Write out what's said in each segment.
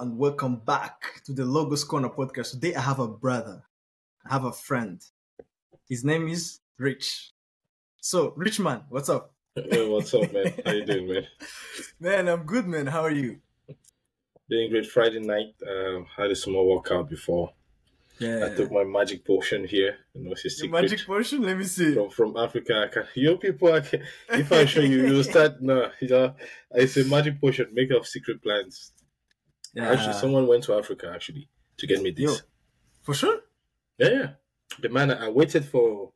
and welcome back to the Logos Corner podcast. Today I have a brother, I have a friend. His name is Rich. So, Rich man, what's up? Hey, what's up, man? How you doing, man? Man, I'm good, man. How are you? Doing great. Friday night, um, had a small workout before. Yeah. I took my magic potion here. You know, it's magic potion. Let me see. from from Africa. I can, you people, I can, if I show you, you'll start. No, you know, it's a magic potion made of secret plants. Yeah, Actually, someone went to Africa actually to get me Yo. this. for sure. Yeah, yeah. The man I waited for.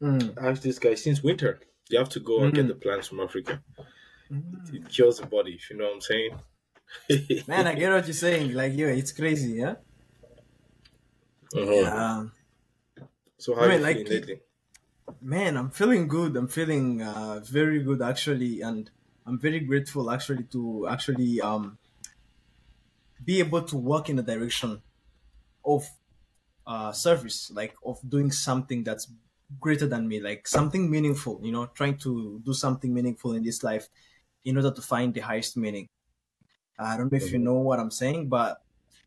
Mm. Asked this guy since winter. You have to go and get Mm. the plants from Africa. Mm. It cures the body. If you know what I'm saying. Man, I get what you're saying. Like, yeah, it's crazy, yeah. Uh-huh. Yeah. So how I mean, you like, feeling lately? Man, I'm feeling good. I'm feeling uh, very good actually, and I'm very grateful actually to actually um be able to work in the direction of uh service, like of doing something that's greater than me, like something meaningful. You know, trying to do something meaningful in this life in order to find the highest meaning. I don't know if you Mhm. know what I'm saying, but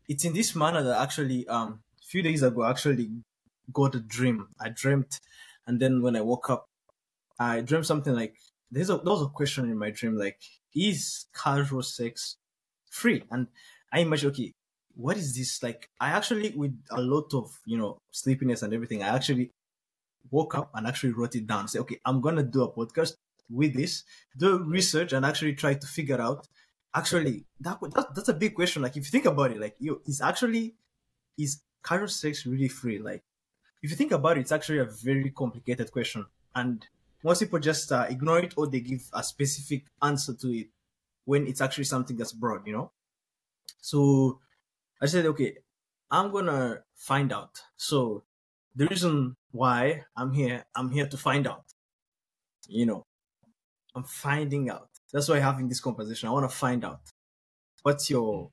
it's in this manner that actually um a few days ago I actually got a dream. I dreamt and then when I woke up, I dreamt something like there's a there was a question in my dream like is casual sex free? And I imagine okay, what is this like? I actually with a lot of you know sleepiness and everything, I actually woke up and actually wrote it down. Say okay, I'm gonna do a podcast with this, do research and actually try to figure out. Actually, that, that that's a big question. Like if you think about it, like you is actually is casual sex really free? Like if you think about it, it's actually a very complicated question. And most people just uh, ignore it or they give a specific answer to it when it's actually something that's broad, you know? So I said, okay, I'm to find out. So the reason why I'm here, I'm here to find out. You know, I'm finding out. That's why I'm having this conversation. I want to find out. What's your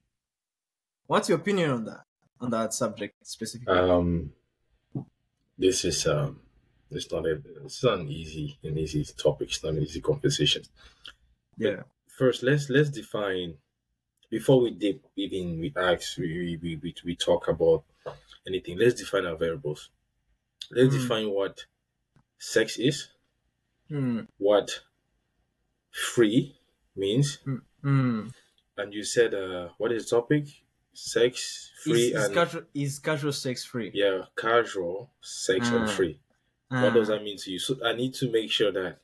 what's your opinion on that on that subject specifically? Um, this is um, it's not a, it's not an easy, an easy topic. It's not an easy conversation. yeah. First, let's let's define before we dip even we ask we we, we, we talk about anything. Let's define our variables. Let's Mm. define what sex is, Hmm. what free means, Hmm. and you said uh, what is the topic? Sex free is, is and casual is casual sex free? yeah, casual sex and Ah. free. what does that mean to you? So I need to make sure that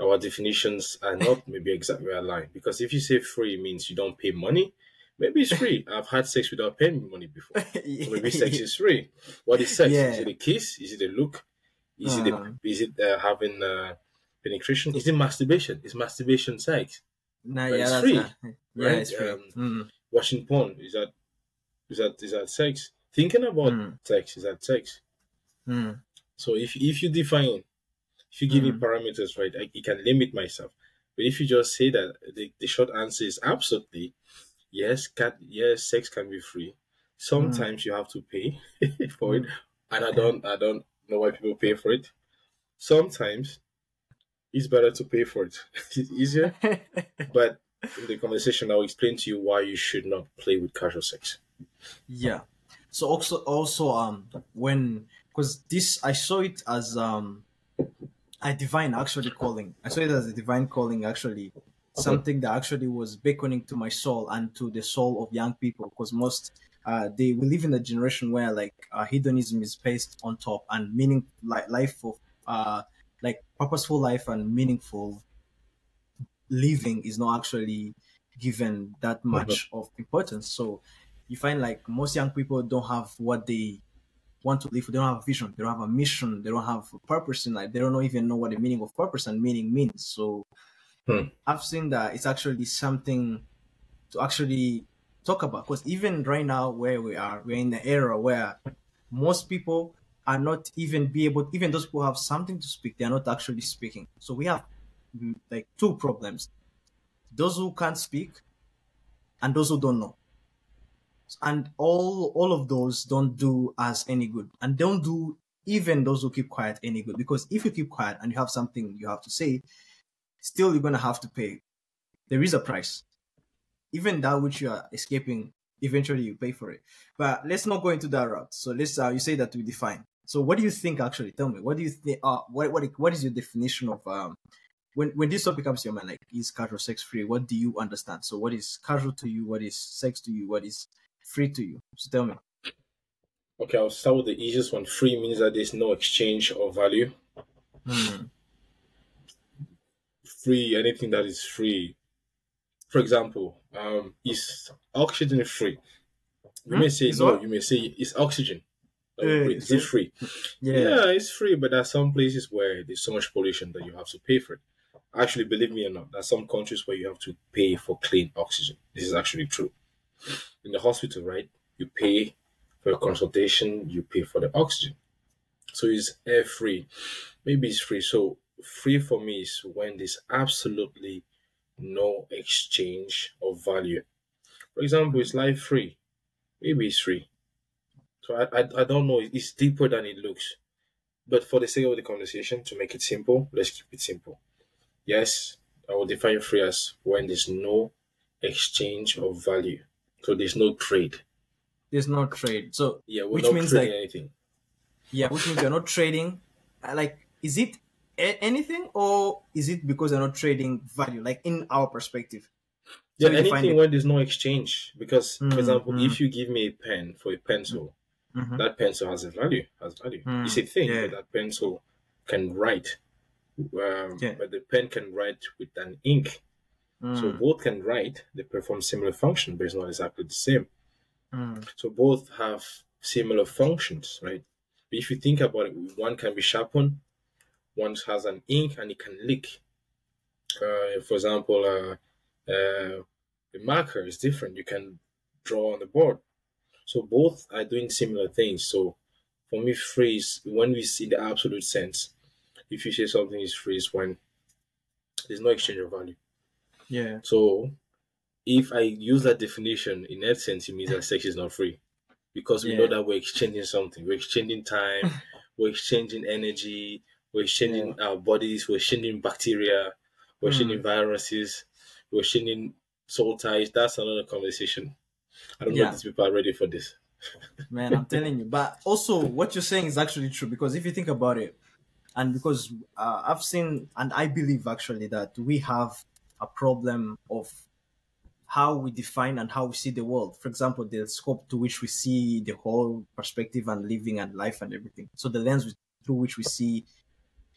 our definitions are not maybe exactly aligned. Because if you say free means you don't pay money, maybe it's free. I've had sex without paying money before. Or maybe sex is free. What is sex? Yeah. Is it a kiss? Is it a look? Is it Uh. a, is it uh, having uh, penetration? Is it masturbation? Is masturbation sex? But yeah, it's that's free, not- yeah, right? it's free. Um, Mm, Watching porn is that is that is that sex? Thinking about Mm. sex is that sex? mm, So if if you define, if you give me Mm. parameters, right, I, it can limit myself. But if you just say that, the, the short answer is absolutely yes. Cat, yes, sex can be free. Sometimes you have to pay for it, and I don't, I don't know why people pay for it. Sometimes it's better to pay for it. it's easier, but in the conversation, I'll explain to you why you should not play with casual sex. yeah. So also also um when because this I saw it as um a divine actually calling. I saw it as a divine calling actually. Something that actually was beckoning to my soul and to the soul of young people because most uh, they we live in a generation where like uh, hedonism is placed on top and meaning like life of uh like purposeful life and meaningful living is not actually given that much of importance so you find like most young people don't have what they want to live they don't have a vision they don't have a mission they don't have a purpose in life they don't even know what the meaning of purpose and meaning means. So Hmm. i've seen that it's actually something to actually talk about because even right now where we are we're in the era where most people are not even be able even those who have something to speak they are not actually speaking. So we have mm, like two problems. Those who can't speak and those who don't know and all all of those don't do us any good and don't do even those who keep quiet any good because if you keep quiet and you have something you have to say still you're going to have to pay there is a price even that which you are escaping, eventually you pay for it. But let's not go into that route. So let's uh, you say that we define. So what do you think actually? Tell me, what do you think? Uh, what what what is your definition of um when when this topic comes to your mind, like is casual sex free? What do you understand? So what is casual to you? What is sex to you? What is free to you? So tell me. Okay, I'll start with the easiest one. Free means that there's no exchange of value. Hmm. Free, anything that is free. For example, um, is oxygen free? You Hmm? may say Is no. what? You may say it's oxygen. Oh, wait, is it? free? Yeah. Yeah, it's free, but there are some places where there's so much pollution that you have to pay for it. Actually, believe me or not, there are some countries where you have to pay for clean oxygen. This is actually true. In the hospital, right? You pay for a consultation, you pay for the oxygen. So it's air free. Maybe it's free. So free for me is when there's absolutely no exchange of value. For example, it's life free. Maybe it's free. So I, I, I don't know. It's deeper than it looks. But for the sake of the conversation, to make it simple, let's keep it simple. Yes, I will define free as when there's no exchange of value. So there's no trade. There's no trade. So Yeah, Which means like- anything. yeah, which means you're not trading. uh, Like, is it a- anything or is it because they're not trading value? Like in our perspective. Yeah, So you anything when there's no exchange. Because, for Mm, example, mm. if you give me a pen for a pencil, Mhm. that pencil has a value. Has value. Mm, it's a thing, yeah. that pencil can write. Um, Yeah. But the pen can write with an ink. So Mm, both can write. They perform similar function, but it's not exactly the same. mm, So both have similar functions, right? But if you think about it, one can be sharpened, one has an ink and it can leak. Uh, for example, uh, uh, the marker is different. You can draw on the board. So both are doing similar things. So for me, free is when we see the absolute sense. If you say something is free, is when there's no exchange of value. Yeah. So, if I use that definition in that sense, it means that sex is not free because we know that we're exchanging something. We're exchanging time, we're exchanging energy, we're exchanging our bodies, we're exchanging bacteria, we're Hmm. exchanging viruses, we're exchanging soul ties. That's another conversation. I don't know if these people are ready for this. Man, I'm telling you. But also, what you're saying is actually true because if you think about it, and because uh, I've seen and I believe actually that we have a problem of how we define and how we see the world. For example, the scope to which we see the whole perspective and living and life and everything. So the lens through which we see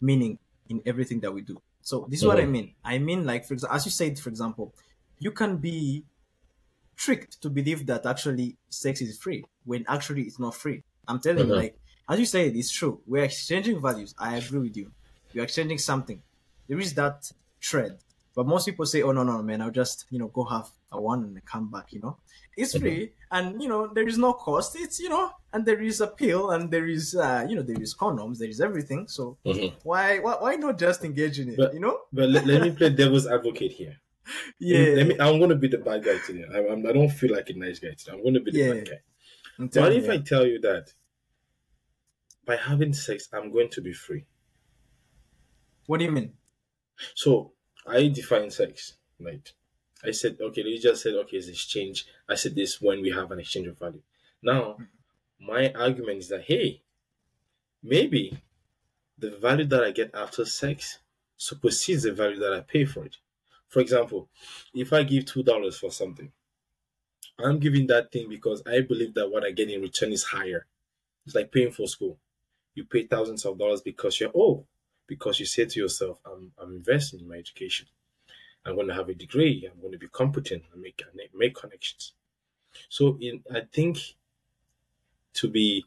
meaning in everything that we do. So this is what I mean. I mean, like for example, as you said, for example, you can be tricked to believe that actually sex is free when actually it's not free. I'm telling you, Mhm. like as you said, it's true. We're exchanging values. I agree with you. We're exchanging something. There is that thread. But most people say, "Oh no, no, man! I'll just you know go have a one and come back." You know, it's free, and you know there is no cost. It's you know, and there is a pill, and there is uh, you know there is condoms, there is everything. So Mhm. why why why not just engage in it? But- you know? But let, let me play devil's advocate here. Yeah. Let me, I'm going to be the bad guy today. I, I'm, I don't feel like a nice guy today. I'm going to be the Yeah. bad guy. What if you. I tell you that by having sex, I'm going to be free? What do you mean? So I define sex, right? I said, okay, you just said, okay, it's exchange. I said this when we have an exchange of value. Now, mm-hmm. my argument is that, hey, maybe the value that I get after sex supersedes the value that I pay for it. For example, if I give $2 for something, I'm giving that thing because I believe that what I get in return is higher. It's like paying for school. You pay thousands of dollars because you're oh, because you say to yourself, I'm I'm investing in my education. I'm going to have a degree. I'm going to be competent and make make connections. So in I think to be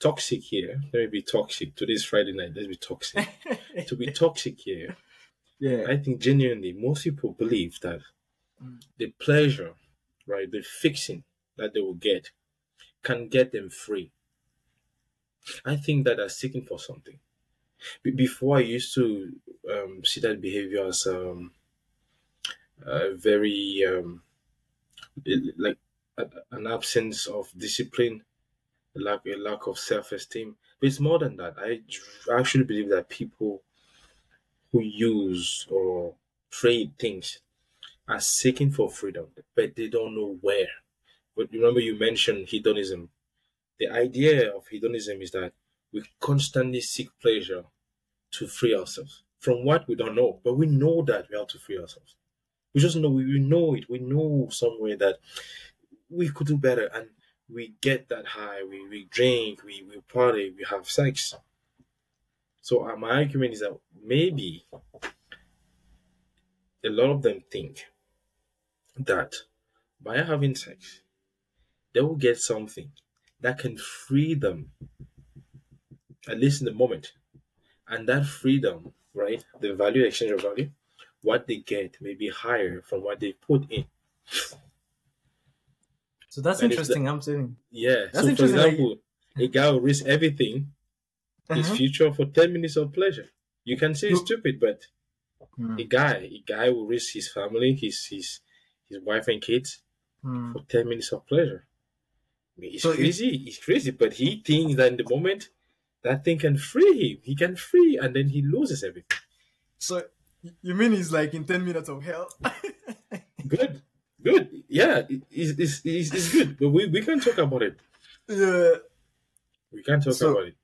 toxic here, let me be toxic. Today's Friday night. Let's be toxic. to be toxic here, yeah. I think genuinely most people believe that Mm. the pleasure, right, the fixing that they will get can get them free. I think that they're seeking for something. Be- before I used to um, see that behavior as um, a very um, like a, an absence of discipline, lack a lack of self esteem. But it's more than that. I actually believe that people who use or trade things are seeking for freedom, but they don't know where. But remember, you mentioned hedonism. The idea of hedonism is that we constantly seek pleasure to free ourselves from what we don't know, but we know that we have to free ourselves. We just know we, know it. We know somewhere that we could do better, and we get that high. We, we drink, we, we party, we have sex. So uh, my argument is that maybe a lot of them think that by having sex, they will get something that can free them, at least in the moment. And that freedom, right, the value exchange of value, what they get may be higher from what they put in. So that's And interesting. I'm saying. Yeah. That's so, for interesting, like- example, a guy will risk everything, his Uh-huh. future, for 10 minutes of pleasure. You can say it's stupid, but Hmm, a guy, a guy will risk his family, his his his wife and kids hmm. for 10 minutes of pleasure. I mean, It's So it- crazy. It's crazy, but he thinks that in the moment that thing can free him. He can free, and then he loses everything. So you mean he's like in ten minutes of hell? Good, good. Yeah, it- it's, it's, it's, it's good, but we, we can talk about it. yeah. We can talk So- about it.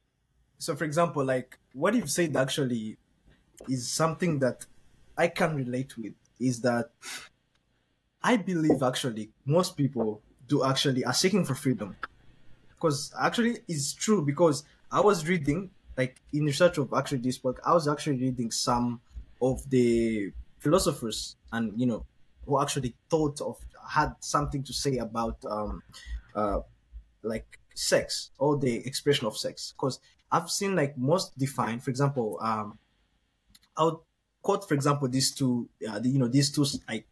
So, for example, like what you've said actually is something that I can relate with. Is that I believe actually most people do actually are seeking for freedom, because actually it's true. Because I was reading like in research of actually this book, I was actually reading some of the philosophers and you know who actually thought of had something to say about um uh like sex or the expression of sex because I've seen like most defined, for example, um, I would quote, for example, these two, uh, the, you know, these two, like,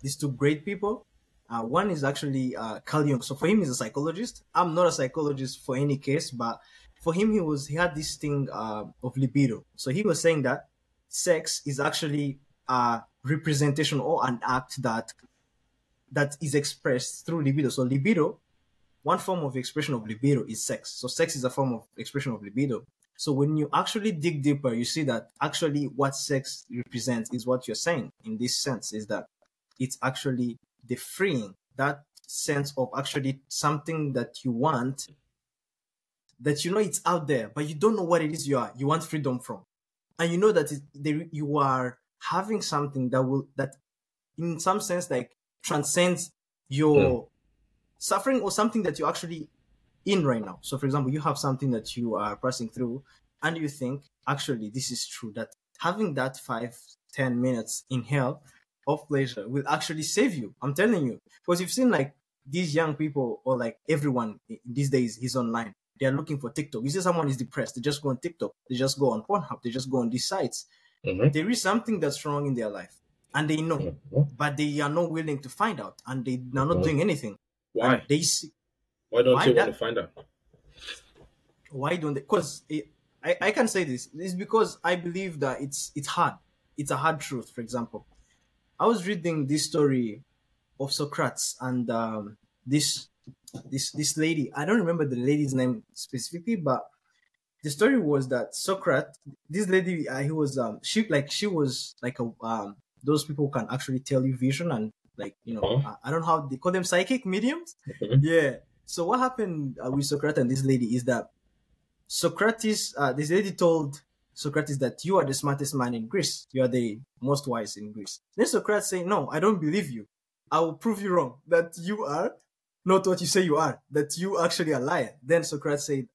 these two great people. Uh, one is actually uh, Carl Jung. So for him, he's a psychologist. I'm not a psychologist for any case, but for him, he was he had this thing uh, of libido. So he was saying that sex is actually a representation or an act that that is expressed through libido. So libido one form of expression of libido is sex. So sex is a form of expression of libido. So when you actually dig deeper, you see that actually what sex represents is what you're saying in this sense is that it's actually the freeing, that sense of actually something that you want, that you know it's out there, but you don't know what it is you are, you want freedom from. And you know that it, you are having something that will, that in some sense like transcends your hmm. suffering or something that you're actually in right now. So, for example, you have something that you are passing through, and you think, actually, this is true that having that five, ten minutes in hell of pleasure will actually save you. I'm telling you, because you've seen like these young people or like everyone these days is online. They are looking for TikTok. You see someone is depressed, they just go on TikTok. They just go on Pornhub. They just go on these sites. Mhm. There is something that's wrong in their life, and they know, Mhm. but they are not willing to find out, and they are not Mhm. doing anything. Why? And they see, Why don't Why you that- want to find out? why don't they because I, I can say this it's because i believe that it's it's hard it's a hard truth for example i was reading this story of socrates and um, this this this lady i don't remember the lady's name specifically but the story was that socrates this lady uh, he was um she like she was like a um those people can actually tell you vision and like you know Oh. I, I don't know how they call them psychic mediums Mhm. yeah so what happened uh, with socrates and this lady is that Socrates, uh, this lady told Socrates that you are the smartest man in Greece. You are the most wise in Greece. Then Socrates said, No, I don't believe you. I will prove you wrong that you are not what you say you are, that you actually a liar. Then Socrates said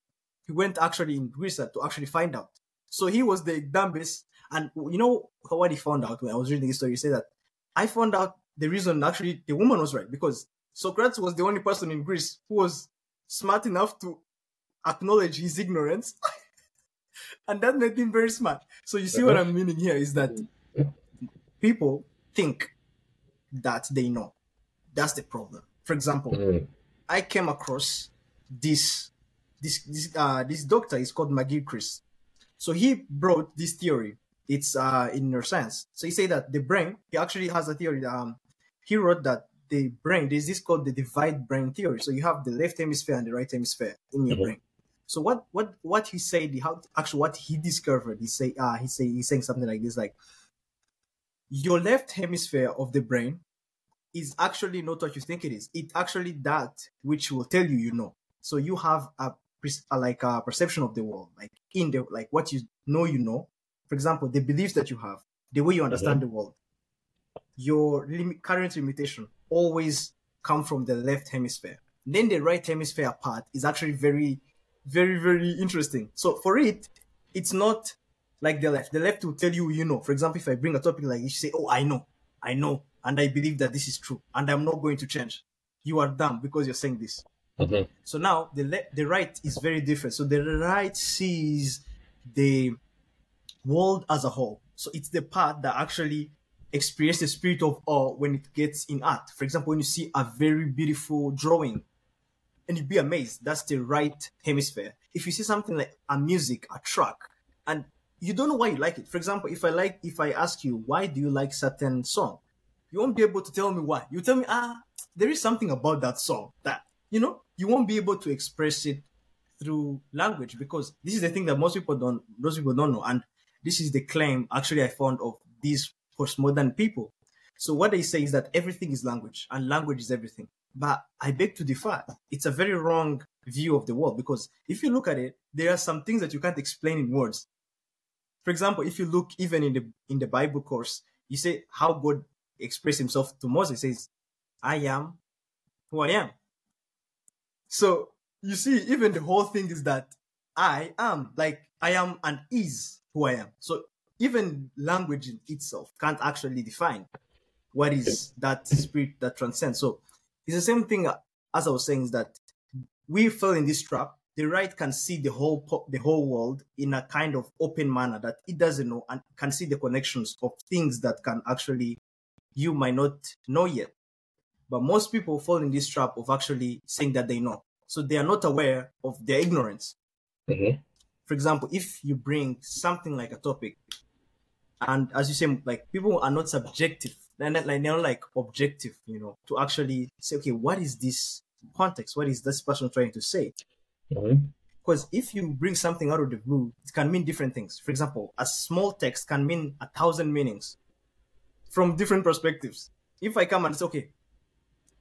he went actually in Greece to actually find out. So he was the dumbest. And you know what he found out when I was reading his story? He said that I found out the reason actually the woman was right because Socrates was the only person in Greece who was smart enough to acknowledge his ignorance. and that made him very smart. So you see what I'm meaning here is that people think that they know. That's the problem. For example, Mhm. I came across this this this uh this doctor is called McGilchrist. So he brought this theory. It's uh in neuroscience. So he said that the brain, he actually has a theory. Um he wrote that the brain, there's this called the divide brain theory. So you have the left hemisphere and the right hemisphere in your Mhm. brain. So what what what he said, how actually what he discovered, he say uh he say he's saying something like this, like your left hemisphere of the brain is actually not what you think it is. It's actually that which will tell you you know. So you have a, a like a perception of the world, like in the like what you know you know. For example, the beliefs that you have, the way you understand mm-hmm. the world. Your lim- current limitation always come from the left hemisphere. Then the right hemisphere part is actually very, very, very interesting. So for it, it's not like the left. The left will tell you, you know. For example, if I bring a topic like this, you say, "Oh, I know, I know," and I believe that this is true, and I'm not going to change. You are dumb because you're saying this. Mm-hmm. So now the le- the right is very different. So the right sees the world as a whole. So it's the part that actually experiences the spirit of awe when it gets in art. For example, when you see a very beautiful drawing and you'd be amazed, that's the right hemisphere. If you see something like a music, a track, and you don't know why you like it. For example, if I like, if I ask you, why do you like certain song? You won't be able to tell me why. You tell me, ah, there is something about that song that, you know, you won't be able to express it through language because this is the thing that most people don't, most people don't know. And this is the claim actually I found of these postmodern people. So what they say is that everything is language and language is everything. But I beg to differ. It's a very wrong view of the world because if you look at it, there are some things that you can't explain in words. For example, if you look even in the in the Bible course, you say how God expressed himself to Moses says, I am who I am. So you see, even the whole thing is that I am, like I am and is who I am. So even language in itself can't actually define what is that spirit that transcends. So it's the same thing as I was saying is that we fell in this trap. The right can see the whole the whole world in a kind of open manner that it doesn't know and can see the connections of things that can actually you might not know yet. But most people fall in this trap of actually saying that they know. So they are not aware of their ignorance. Mm-hmm. For example, if you bring something like a topic and as you say, like people are not subjective. They're not like they're not like objective, you know, to actually say, okay, what is this context? What is this person trying to say? Mm-hmm. Because if you bring something out of the blue, it can mean different things. For example, a small text can mean a thousand meanings from different perspectives. If I come and say, okay,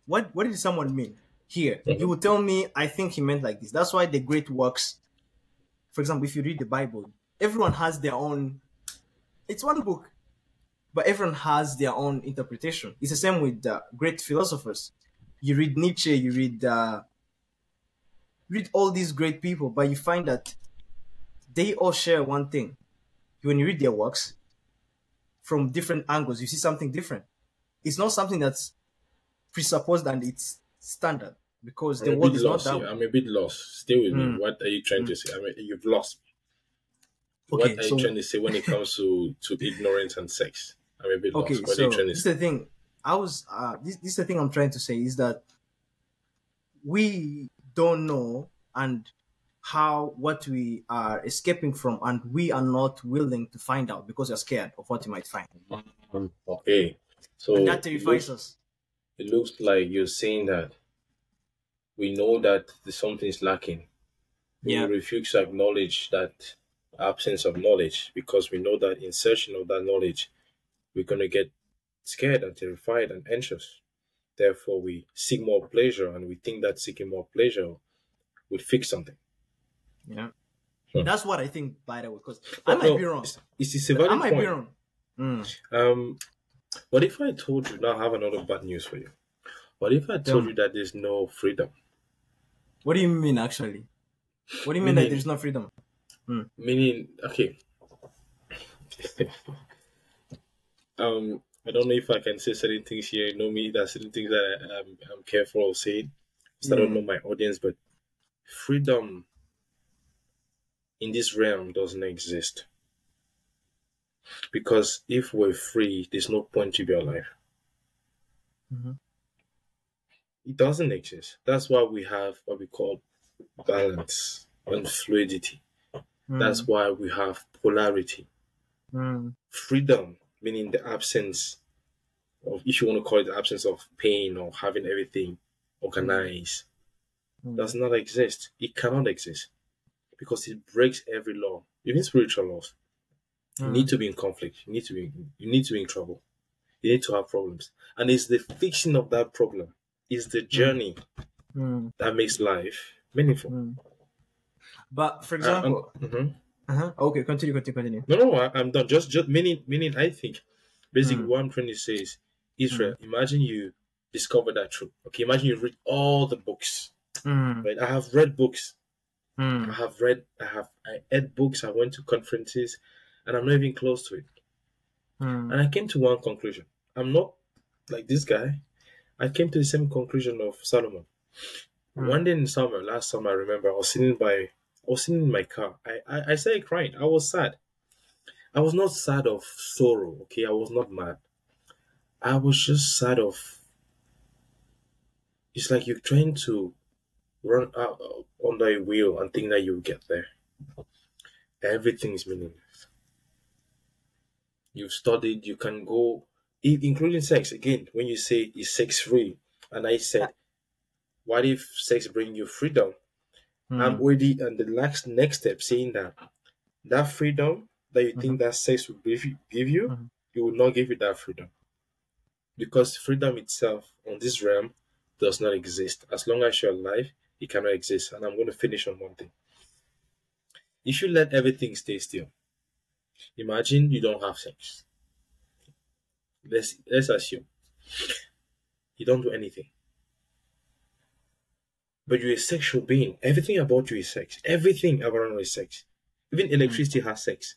what what did someone mean here? Mm-hmm. You will tell me, I think he meant like this. That's why the great works. For example, if you read the Bible, everyone has their own it's one book, but everyone has their own interpretation. It's the same with uh, great philosophers. You read Nietzsche, you read uh, read all these great people, but you find that they all share one thing. When you read their works from different angles, you see something different. It's not something that's presupposed and it's standard because I'm the world is lost not that. I'm a bit lost. Stay with mm. me. What are you trying mm. to say? I mean, you've lost Okay, what are so, you trying to say when it comes to to ignorance and sex? I'm a bit okay, lost. What so this is the thing. I was uh, this, this is the thing I'm trying to say is that we don't know and how what we are escaping from and we are not willing to find out because we're scared of what you might find. Okay. So and that terrifies it looks, us. It looks like you're saying that we know that something is lacking. We yeah. refuse to acknowledge that absence of knowledge because we know that in searching of that knowledge, we're going to get scared and terrified and anxious. Therefore, we seek more pleasure and we think that seeking more pleasure would fix something. Yeah. Hmm. That's what I think, by the way, because I might no, be wrong. It's, it's a valid I might point. be wrong. Mm. Um, what if I told you, now I have another bad news for you. What if I told yeah. you that there's no freedom? What do you mean, actually? What do you mean, mean that there's no freedom? Mm. Meaning, okay. um, I don't know if I can say certain things here. You know me, there's certain things that I, am I'm, I'm careful of saying. Because mm. I don't hmm. know my audience, but freedom in this realm doesn't exist. Because if we're free, there's no point to be alive. Mm-hmm. It doesn't exist. That's why we have what we call balance and fluidity. Mm. That's why we have polarity. Mm. Freedom, meaning the absence of, if you want to call it the absence of pain or having everything organized, mm. does not exist. It cannot exist because it breaks every law, even spiritual laws. You need to be in conflict. You need to be. You need to be in trouble. you need to have problems. And it's the fixing of that problem, is the journey Mm, that makes life meaningful. mm. But for Uh, example, and- mhm. uh-huh. okay, continue, continue, continue. No, no, I, I'm done. Just, just meaning, meaning. I think basically Mm. what I'm trying to say is, Israel. Imagine you discover that truth. Okay, imagine you read all the books. Mm, Right, I have read books. I mm, have read. I have. I read books. I went to conferences, and I'm not even close to it. mm, And I came to one conclusion. I'm not like this guy. I came to the same conclusion of Solomon. Mm. One day in summer, last summer, I remember I was sitting by, I was sitting in my car. I, I, I started crying. I was sad. I was not sad of sorrow. Okay, I was not mad. I was just sad of. It's like you're trying to run out uh, under wheel and think that you'll get there. Everything is meaningless. You've studied. You can go, including sex. Again, when you say is sex free, and I said, what if sex bring you freedom? I'm mm, already on the next next step saying that that freedom that you think that sex will give you, give you Mhm. it will not give you that freedom because freedom itself on this realm does not exist as long as you're alive it cannot exist and i'm going to finish on one thing if you let everything stay still imagine you don't have sex let's let's assume you don't do anything but you're a sexual being. Everything about you is sex. Everything about you is sex. Even electricity has sex.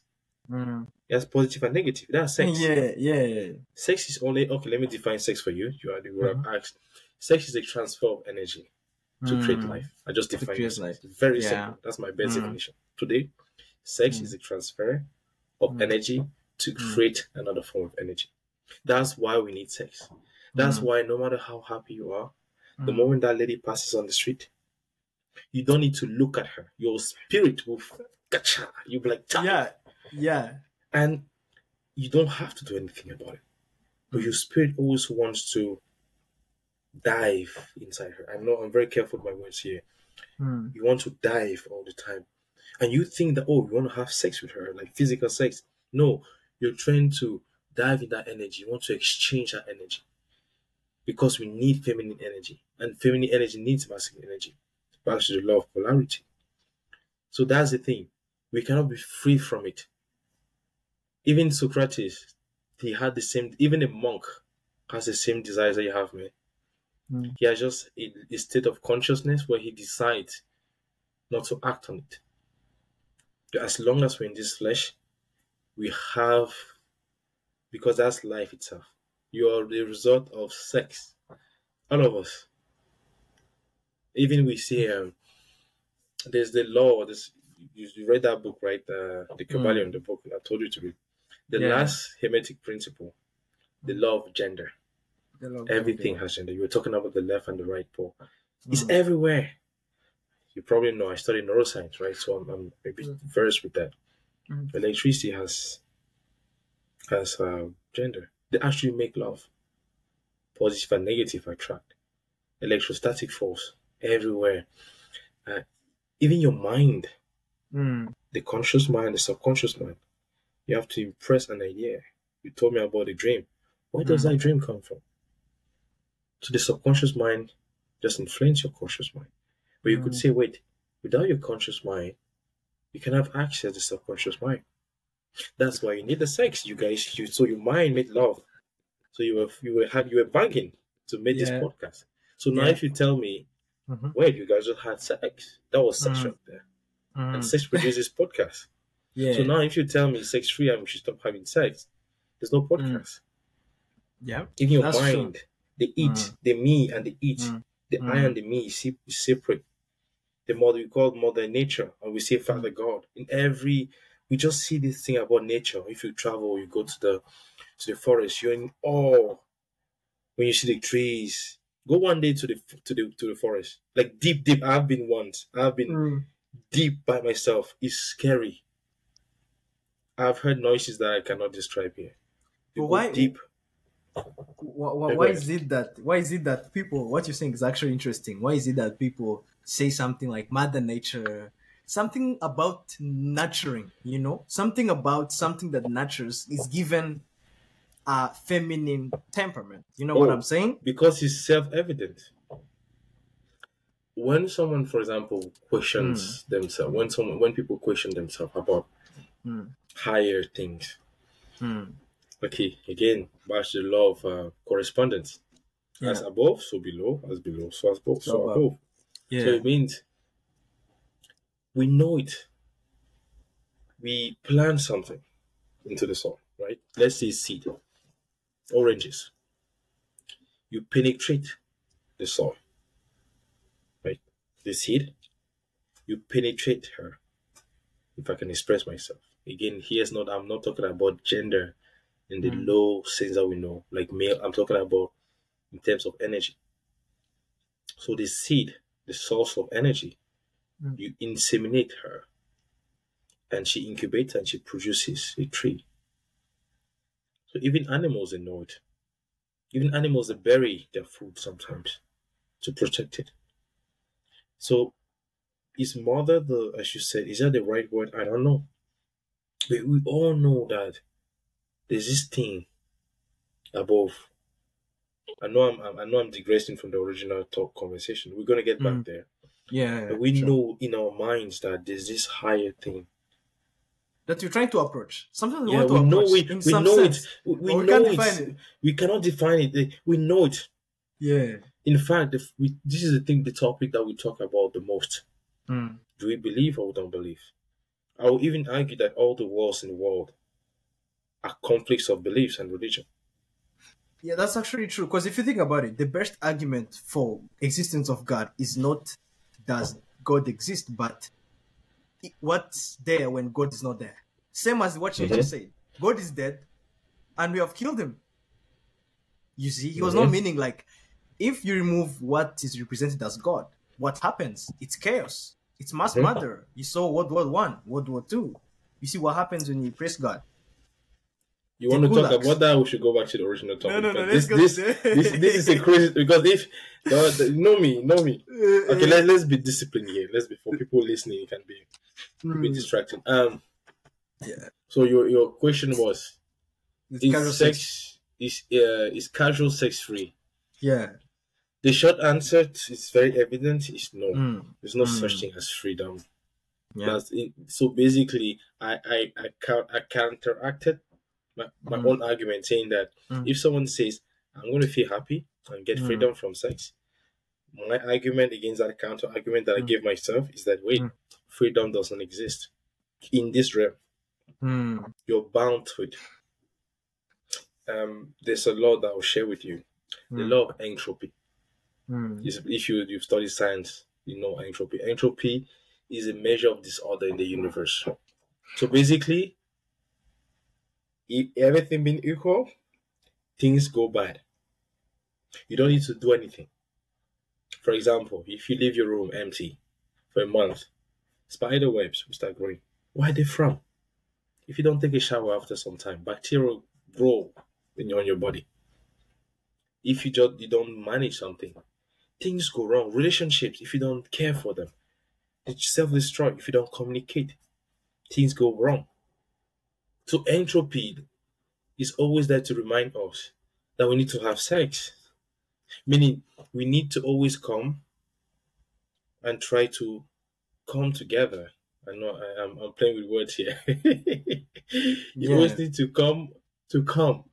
mm. It has positive and negative. That's sex. Yeah, yeah. Sex is only okay. Let me define sex for you. You are the have asked. Sex is a transfer of energy to create Mm. life. I just define create it. life. Very Yeah. simple. That's my best Mm. definition. Today, sex Mm. is a transfer of Mm. energy to Mm. create another form of energy. That's why we need sex. That's Mm. why no matter how happy you are, the moment that lady passes on the street, you don't need to look at her. Your spirit will gotcha. You'll be like, "Cha." Yeah, yeah. And you don't have to do anything about it. But your spirit always wants to dive inside her. I know I'm very careful with my words here. Mm. You want to dive all the time. And you think that, oh, you want to have sex with her, like physical sex. No, you're trying to dive in that energy. You want to exchange that energy. Because we need feminine energy. And feminine energy needs masculine energy. Back to the law of polarity. So that's the thing. We cannot be free from it. Even Socrates, he had the same, even a monk has the same desires that you have, man. Mm. He has just a, a state of consciousness where he decides not to act on it. As long as we're in this flesh, we have, because that's life itself. You are the result of sex. All of us. Even we see, um, there's the law. This you, read that book, right? Uh, the Kybalion, the book I told you to read. The Yeah. last hermetic principle, the law of gender. Everything has gender. You were talking about the left and the right pole. It's Mm. everywhere. You probably know I study neuroscience, right? So I'm, I'm a bit Mm. versed with that. Mm. Electricity has has uh, gender. They actually make love. Positive and negative attract. Electrostatic force everywhere. Uh, even your mind, Mm. the conscious mind, the subconscious mind. You have to impress an idea. You told me about the dream. Where does Mm. that dream come from? So the subconscious mind just influence your conscious mind. But you could Mm. say, wait, without your conscious mind, you can have access to the subconscious mind. That's why you need the sex, you guys. You so your mind made love. So you were you were had you were banking to make this podcast. So now Yeah. if you tell me, Mhm. wait, you guys just had sex, that was sex Mm. right there. Mm. And sex produces podcast. Yeah. So now if you tell me sex free and we should stop having sex, there's no podcast. yeah. In your That's true. The eat, Mm. the me and the eat, Mm. the Mm. I and the me is separate. The mother we call mother nature, and we say Father God. In every, we just see this thing about nature. If you travel, you go to the to the forest, you're in awe when you see the trees. Go one day to the to the to the forest, like deep, deep. I've been once. I've been Mm. deep by myself. It's scary. I've heard noises that I cannot describe here. But why- deep? Why, why, Yeah, go why ahead. is it that why is it that people what you're saying is actually interesting why is it that people say something like mother nature something about nurturing you know something about something that nurtures is given a feminine temperament. You know what Oh. I'm saying? because it's self-evident when someone for example questions themselves when someone when people question themselves about Mm. higher things Mm. Okay again to the law of uh, correspondence. As above so below. As below so as above so, So above. above. So it means we know it. We plant something into the soil right? Let's say seed oranges you penetrate the soil right? The seed you penetrate her if i can express myself. Again here's not i'm not talking about gender in the Mm. low sense that we know like male i'm talking about in terms of energy. So the seed the source of energy Mm. you inseminate her and she incubates and she produces a tree. So even animals they know it even animals they bury their food sometimes to protect it. So is mother the as you said is that the right word? I don't know. But we all know that there's this thing above i know i'm I'm- i know i'm digressing from the original talk conversation we're going to get back Mm. there Yeah. but we sure. know in our minds that there's this higher thing that you're trying to approach. Something we yeah want to we know approach it in we some know sense. it we, we we know it it. we cannot define it we know it Yeah. in fact if we this is the thing the topic that we talk about the most Mm. do we believe or don't believe i will even argue that all the wars in the world are conflicts of beliefs and religion Yeah, that's actually true. Because if you think about it, the best argument for existence of God is not does God exist, but what's there when God is not there. Same as what you Mhm. just said. God is dead, and we have killed him. You see, he was not Mhm. meaning like if you remove what is represented as God, what happens? It's chaos. It's mass Mhm. murder. You saw World War One, World War Two. You see what happens when you praise God. You The want to talk about that we should go back to the original topic no, no, because let's this, go this, this, this is a crazy because if the, the, know me know me okay let, let's be disciplined here let's be for people listening it can be a bit Mm, distracting um Yeah. so your your question was it's is casual sex, sex. is uh is casual sex free Yeah. the short answer is very evident is no Mm, there's no Mm. such thing as freedom yeah. That's it. so basically i i i, count, I counteracted my, my Mm. own argument saying that Mm. if someone says i'm going to feel happy and get Mm. freedom from sex my argument against that counter argument that i Mm. give myself is that wait Mm. freedom doesn't exist in this realm you're bound to it um there's a law that i'll share with you the law of entropy is if you you've studied science, you know entropy. Entropy is a measure of disorder in the universe. So basically, if everything being equal, things go bad. You don't need to do anything. For example, if you leave your room empty for a month, spider webs will start growing. Why are they from? If you don't take a shower after some time, bacteria grow in your, on your body. If you just you don't manage something, things go wrong. Relationships, if you don't care for them, they self destruct. If you don't communicate, things go wrong. So entropy is always there to remind us that we need to have sex. Meaning we need to always come and try to come together. I know I, am I'm playing with words here. you Yeah. always need to come to come.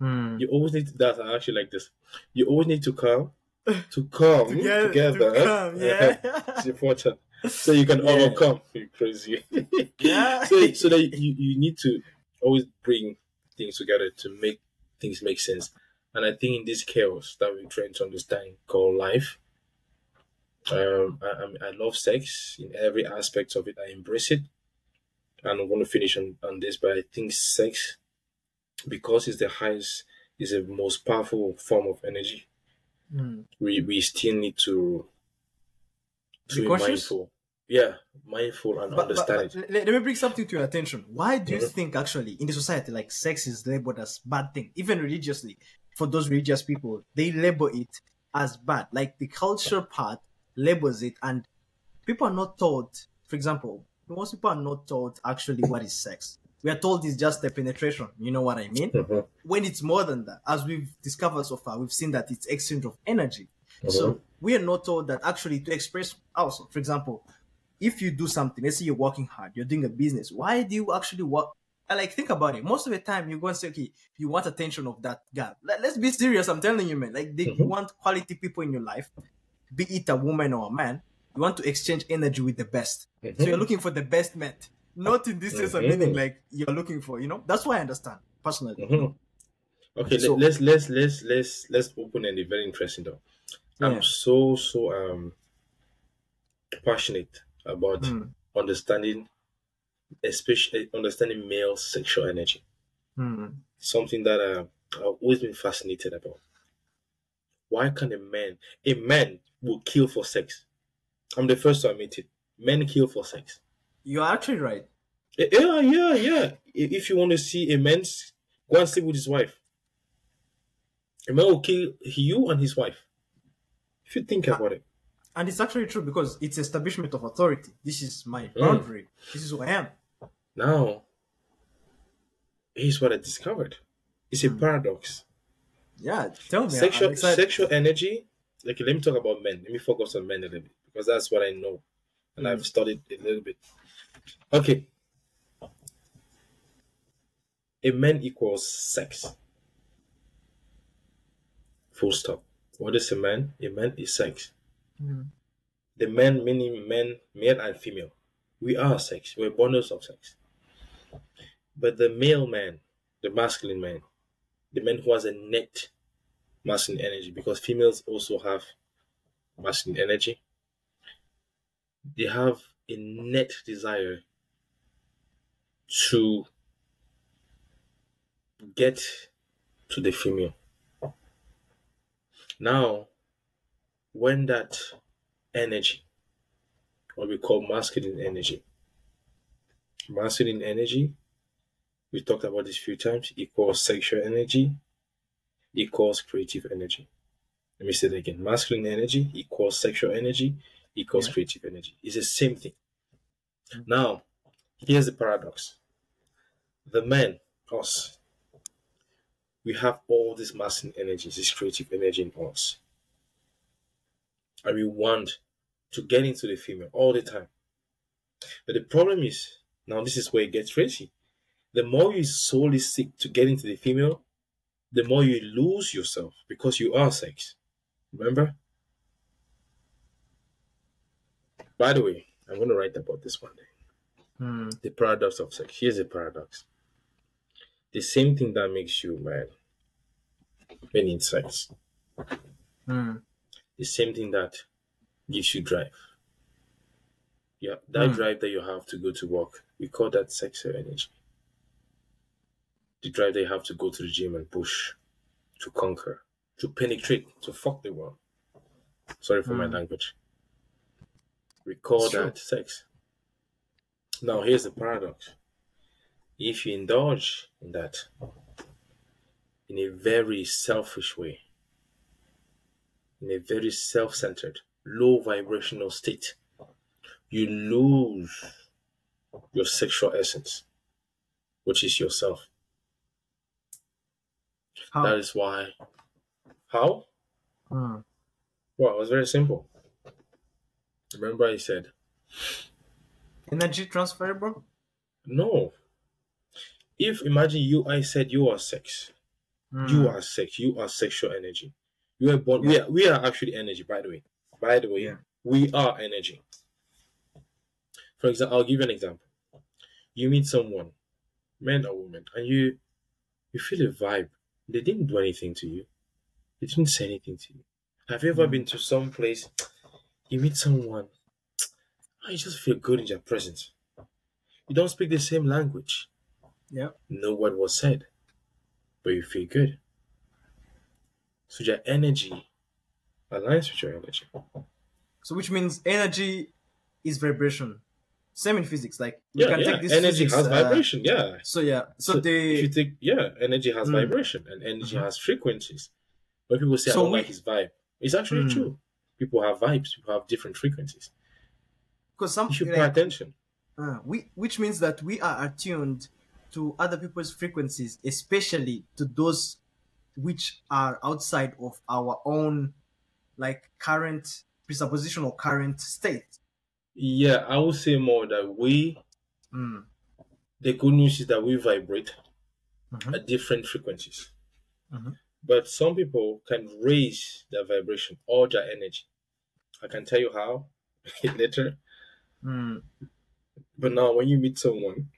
mm. You always need to, that's I actually like this. You always need to come to come Together, together. to come, yeah. it's important. So you can Yeah. overcome. You crazy. Yeah. so so that you, you need to always bring things together to make things make sense. And I think in this chaos that we're trying to understand called life, um, I, I, I love sex in every aspect of it. I embrace it. And I want to finish on, on this, but I think sex, because it's the highest, is the most powerful form of energy. Mm. We we still need to to Be be, mindful. Yeah, mindful and But, but, understand but it. let, me bring something to your attention. Why do you Mhm. think actually in the society like sex is labeled as bad thing, even religiously? For those religious people, they label it as bad. Like the culture part labels it, and people are not taught. For example, most people are not taught actually what is sex. we are told it's just a penetration. You know what I mean? Mhm. When it's more than that, as we've discovered so far, we've seen that it's exchange of energy. Mhm. So we are not told that actually to express also, for example, if you do something, let's say you're working hard, you're doing a business, why do you actually work? I like think about it. Most of the time, you go and say, okay, you want attention of that guy. Let, us be serious. I'm telling you, man. Like they, you Mhm. want quality people in your life, be it a woman or a man. You want to exchange energy with the best. So Mhm. you're looking for the best mate, not in this sense of meaning like you're looking for. You know, that's why I understand personally. Mhm. Okay, So- let, let's let's let's let's let's open ended. Very interesting though. I'm so so um passionate about Mm. understanding, especially understanding male sexual energy. Mm. Something that uh, I've always been fascinated about. Why can a man, a man, will kill for sex? I'm the first to admit it. Men kill for sex. You're actually right. Eh, Yeah, yeah, yeah. If if you want to see a man go and sleep with his wife, a man will kill you and his wife. If you think about it. And it's actually true because it's establishment of authority. This is my Mm. boundary. This is who I am. Now, here's what I discovered. It's a paradox. Yeah, tell me. Sexual sexual energy. Like, let me talk about men. Let me focus on men a little bit because that's what I know, and I've studied a little bit. Okay. A man equals sex. Full stop. What is a man? A man is sex. Mhm. The men, meaning men, male and female. We are sex. We're bundles of sex. But the male man, the masculine man, the man who has a net masculine energy, because females also have masculine energy, they have a net desire to get to the female. Now, when that energy, what we call masculine energy, masculine energy, we talked about this a few times, equals sexual energy, equals creative energy. Let me say that again. Masculine energy equals sexual energy, equals Yeah. creative energy. It's the same thing. Mm-hmm. Now, here's the paradox. The men, us, we have all these masculine energies, this creative energy in us. And we want to get into the female all the time. But the problem is, now this is where it gets crazy. The more you solely seek to get into the female, the more you lose yourself because you are sex. Remember? By the way, I'm going to write about this one day. Mm. The paradox of sex. Here's the paradox. The same thing that makes you mad when in sex. Mm. The same thing that gives you drive. Yeah, that Hmm. drive that you have to go to work, we call that sexual energy. The drive that you have to go to the gym and push, to conquer, to penetrate, to fuck the world. Sorry for my Hmm. language. We call that sex. Now, here's the paradox. If you indulge in that in a very selfish way, in a very self centered, low vibrational state, you lose your sexual essence, which is yourself. How? That is why. How? Mm. Well, it was very simple. Remember, I said, Energy transferable? no. If imagine you, I said you are sex. Mm. You are sex. You are sexual energy. You are born. We are. We are actually energy. By the way. By the way, Yeah. we are energy. For example, I'll give you an example. You meet someone, man or woman, and you, you feel a vibe. They didn't do anything to you. They didn't say anything to you. Have you ever Mm. been to some place? You meet someone, and you just feel good in their presence. You don't speak the same language. Yeah. No word was said, but you feel good. So your energy aligns with your energy. So which means energy is vibration. Same in physics. Like Yeah, can yeah. take this Energy physics, has uh, vibration. Yeah. So yeah. So, So they if you take yeah, energy has Mm. vibration and energy Mhm. has frequencies. When people say So I don't we- like his vibe, it's actually Mm. true. People have vibes. People have different frequencies. because some You should pay attention. uh, we which means that we are attuned to other people's frequencies, especially to those which are outside of our own like current presupposition or current state. Yeah, I would say more that we Mm. the good news is that we vibrate Mhm. at different frequencies. Mhm. But some people can raise their vibration or their energy. I can tell you how later. Mm. But now, when you meet someone,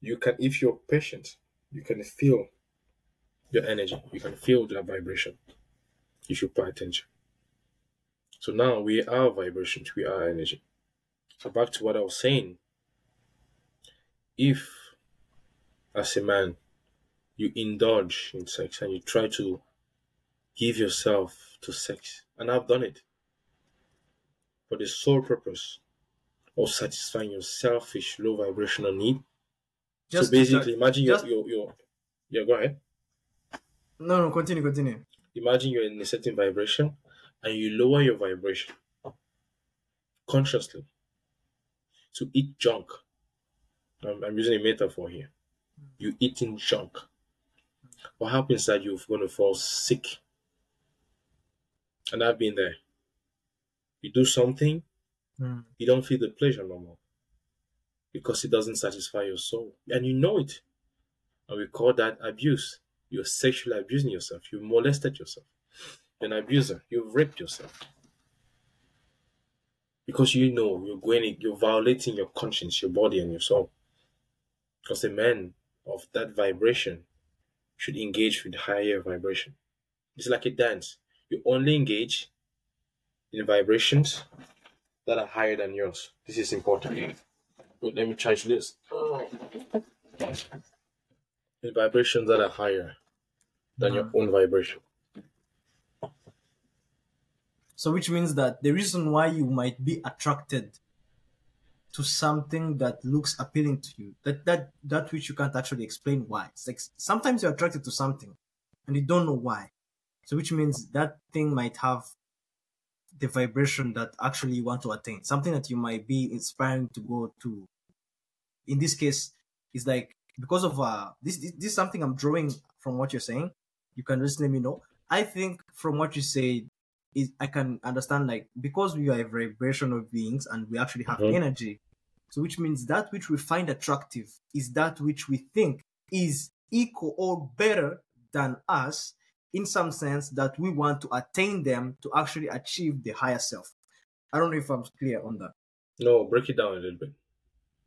you can, if you're patient, you can feel your energy. You can feel that vibration if you pay attention. So now we are vibrations, we are energy. So back to what I was saying. If, as a man, you indulge in sex and you try to give yourself to sex, and I've done it for the sole purpose of satisfying your selfish low vibrational need. Just so basically, imagine your, your your yeah. Go ahead. No, no, continue, continue. Imagine you're in a certain vibration, and you lower your vibration consciously to eat junk. I'm, I'm using a metaphor here. You eating junk. What happens is that you're going to fall sick. And I've been there. You do something, Mm. you don't feel the pleasure no more because it doesn't satisfy your soul and you know it and we call that abuse you're sexually abusing yourself. You molested yourself. You're an abuser. You've raped yourself. Because you know you're going you're violating your conscience your body and your soul. Because a man of that vibration should engage with higher vibration. It's like a dance. You only engage in vibrations that are higher than yours. This is important. Let me charge this. In vibrations that are higher than your own vibration. So, which means that the reason why you might be attracted to something that looks appealing to you, that that that which you can't actually explain why. It's like sometimes you're attracted to something and you don't know why. So, which means that thing might have the vibration that actually you want to attain, something that you might be inspiring to go to. In this case, it's like because of uh this, this this is something I'm drawing from what you're saying. You can just let me know. I think from what you say, is I can understand like because we are a vibrational beings and we actually have Mhm. energy. So which means that which we find attractive is that which we think is equal or better than us in some sense that we want to attain them to actually achieve the higher self. I don't know if I'm clear on that. No, break it down a little bit.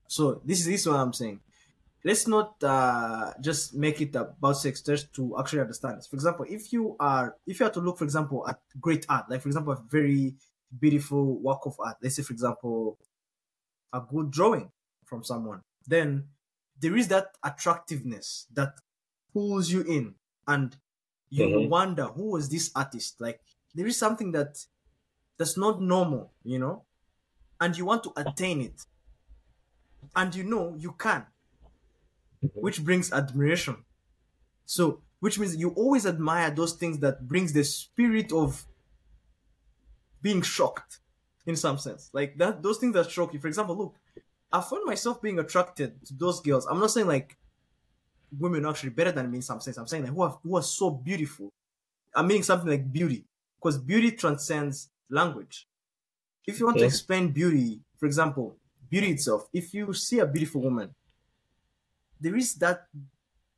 So this is this is what I'm saying. Let's not uh, just make it about sex just to actually understand this. For example, if you are if you are to look, for example, at great art, like for example, a very beautiful work of art. Let's say, for example, a good drawing from someone. Then there is that attractiveness that pulls you in, and you Mhm. wonder who was this artist. Like there is something that that's not normal, you know, and you want to attain it and you know you can, which brings admiration. So, which means you always admire those things that brings the spirit of being shocked, in some sense. Like that, those things that shock you. For example, look, I found myself being attracted to those girls. I'm not saying like women are actually better than me in some sense. I'm saying like who are who are so beautiful. I'm meaning something like beauty, because beauty transcends language. If you want to explain beauty, for example, beauty itself, if you see a beautiful woman, there is that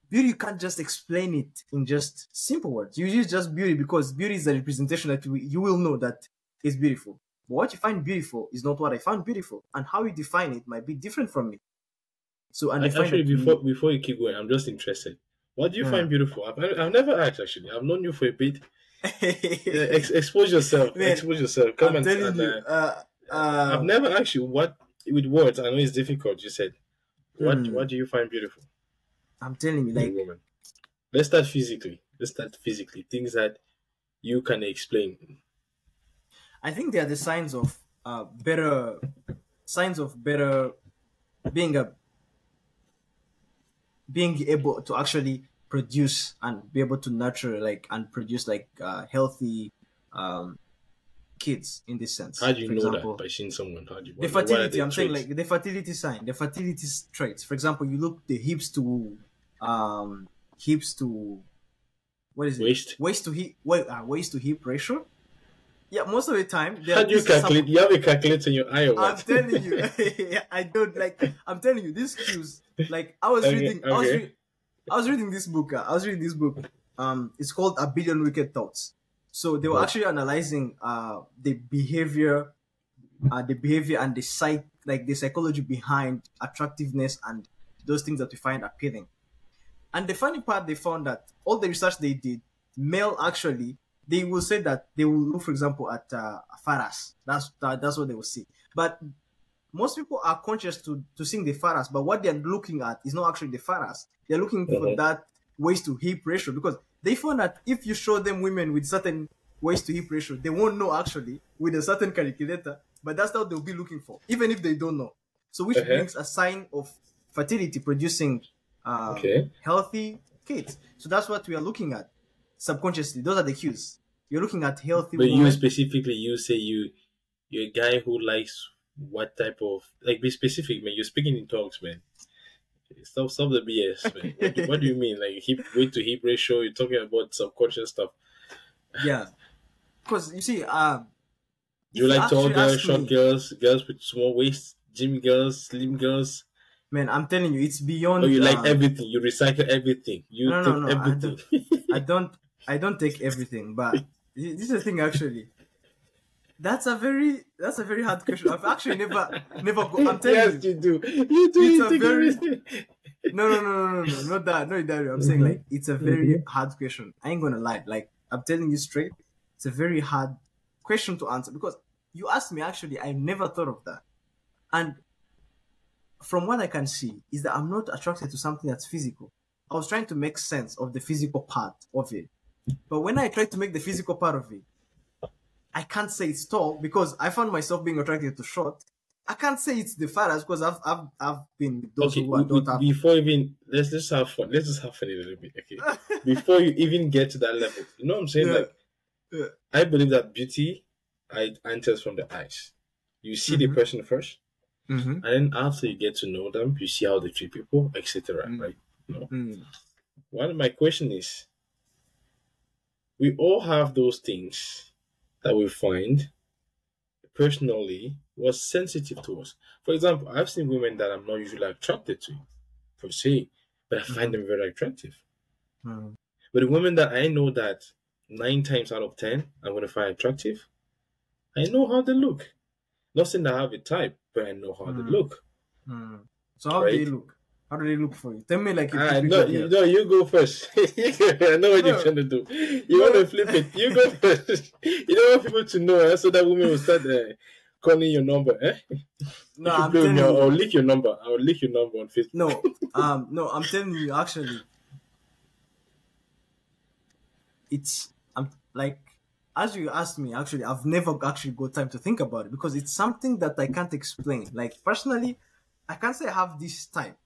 beauty you can't just explain it in just simple words. You use just beauty because beauty is a representation that you will know that is beautiful. But what you find beautiful is not what I found beautiful, and how you define it might be different from me. So, and Actually, before before you keep going, I'm just interested. What do you Hmm. find beautiful? I've, I've never asked actually. I've known you for a bit. Ex- expose yourself. Man, expose yourself. Come I'm and, telling and, you, uh, uh, uh, I've never asked you what with words. I know it's difficult. You said, what Hmm. what do you find beautiful I'm telling you, in a like, woman? Let's start physically. Let's start physically. Things that you can explain. I think they are the signs of uh, better signs of better being a being able to actually produce and be able to nurture like and produce like uh, healthy um, kids in this sense. How do you For know example, that by seeing someone? How do you the what- what are fertility i'm saying like the fertility sign the fertility traits for example you look the hips to um hips to what is it Waist? waist to hip wait, uh, waist to hip ratio yeah most of the time How do you is some- calculate? You have a calculator in your eye i'm telling you i don't like i'm telling you these cues like i was Okay, reading i was re- i was reading this book uh, i was reading this book um it's called a billion wicked thoughts so they were actually analyzing uh the behavior uh, the behavior and the psych like the psychology behind attractiveness and those things that we find appealing. And the funny part they found that all the research they did male actually they will say that they will look for example at uh, faras. That's that, that's what they will see. But most people are conscious to to seeing the faras but what they're looking at is not actually the faras. They're looking for Mhm. that waist to hip ratio because they found that if you show them women with certain waist to hip ratio they won't know actually with a certain calculator but that's what they'll be looking for even if they don't know so which Uh-huh. brings a sign of fertility producing uh, Okay. healthy kids so that's what we are looking at subconsciously those are the cues you're looking at healthy But you specifically, you say you you're a guy who likes what type of like be specific, man. You're speaking in talks, man. Stop, stop the BS, man. What do, what do you mean? Like hip weight to hip ratio? You're talking about subconscious stuff. yeah because you see um You like tall girls, short me- girls, girls with small waists, gym girls, slim girls. man i'm telling you it's beyond Or you like um, everything. You recycle everything. You No, no, take no, I everything. I don't I don't take everything, but this is the thing actually. That's a very that's a very hard question. I've actually never never go, I'm telling yes, you. you do. You do. It's You a very- No no no no no no not that not that. I'm saying Mhm. like it's a very hard question. I ain't gonna lie. Like I'm telling you straight, it's a very hard question to answer because you asked me actually I never thought of that. And from what I can see is that I'm not attracted to something that's physical. I was trying to make sense of the physical part of it. But when I try to make the physical part of it, I can't say it's tall because I found myself being attracted to short. I can't say it's the fattest because I've I've I've been those Okay, who we- don't have before even let's just have fun. Let's just have fun a little bit. Okay. before you even get to that level. You know what I'm saying? Yeah. Like, Yeah. I believe that beauty I, enters from the eyes. You see the Mhm. person first, Mhm. and then after you get to know them, you see how they treat people, etc. Mm. Right? Mm. One of my question is, we all have those things that we find personally was sensitive to us. For example, I've seen women that I'm not usually attracted to, per se, but I find them very attractive. Mm. But the women that I know that nine times out of ten I'm gonna find attractive, I know how they look. Not saying that I have a type, but I know how they Mm. look. Mm. So how do they look? How do they look for you? Tell me like Ah, no, you, no, you go first. I know what No. you're trying to do. You No. want to flip it. You go first. You don't want people to know, eh, so that woman will start uh, calling your number. Eh? No, I'm telling you. I'll leak your number. I'll leak your number on Facebook. No, um, no, I'm telling you, actually, it's I'm like as you asked me. Actually, I've never actually got time to think about it because it's something that I can't explain. Like personally, I can't say I have this type,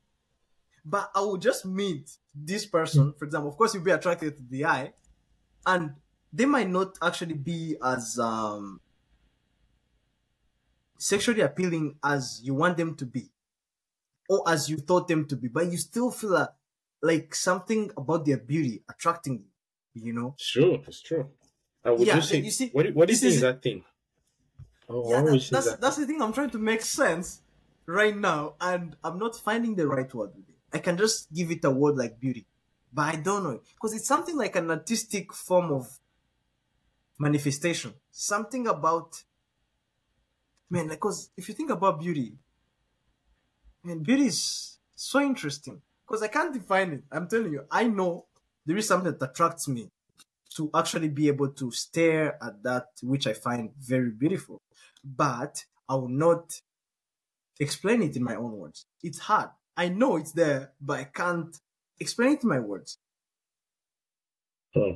but I will just meet this person. For example, of course, you'll be attracted to the eye, and they might not actually be as um sexually appealing as you want them to be or as you thought them to be, but you still feel like, like something about their beauty attracting you, you know? True. It's true. I would Yeah, just say, you see, what, what do you think is- that thing? Oh, Yeah, why would you that- that's that? that's the thing I'm trying to make sense right now, and I'm not finding the right word. I can just give it a word like beauty, but I don't know because it's something like an artistic form of manifestation. Something about man, because if you think about beauty, man, beauty is so interesting because I can't define it. I'm telling you, I know there is something that attracts me to actually be able to stare at that which I find very beautiful, but I will not explain it in my own words. It's hard. I know it's there, but I can't explain it in my words. Uh,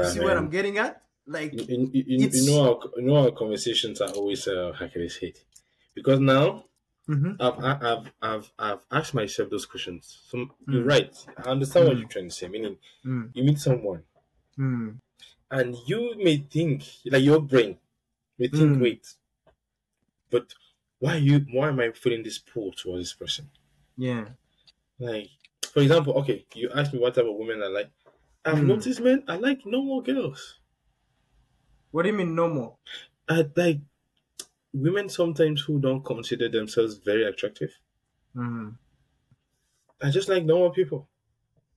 See what. I'm getting at? Like, you, you, you, you know our you know our conversations are always uh, how can I say it? Because now mhm, I've I've I've I've asked myself those questions. So you're Mm. right. I understand what Mm. you're trying to say. Meaning mm, you meet someone mm, and you may think like your brain may think, Mm. wait, but why you? Why am I feeling this pull towards this person? Yeah. Like, for example, okay, you asked me what type of women I like. I've Mm. noticed, man, I like normal girls. What do you mean no more? I like women sometimes who don't consider themselves very attractive. Mm. I just like normal people.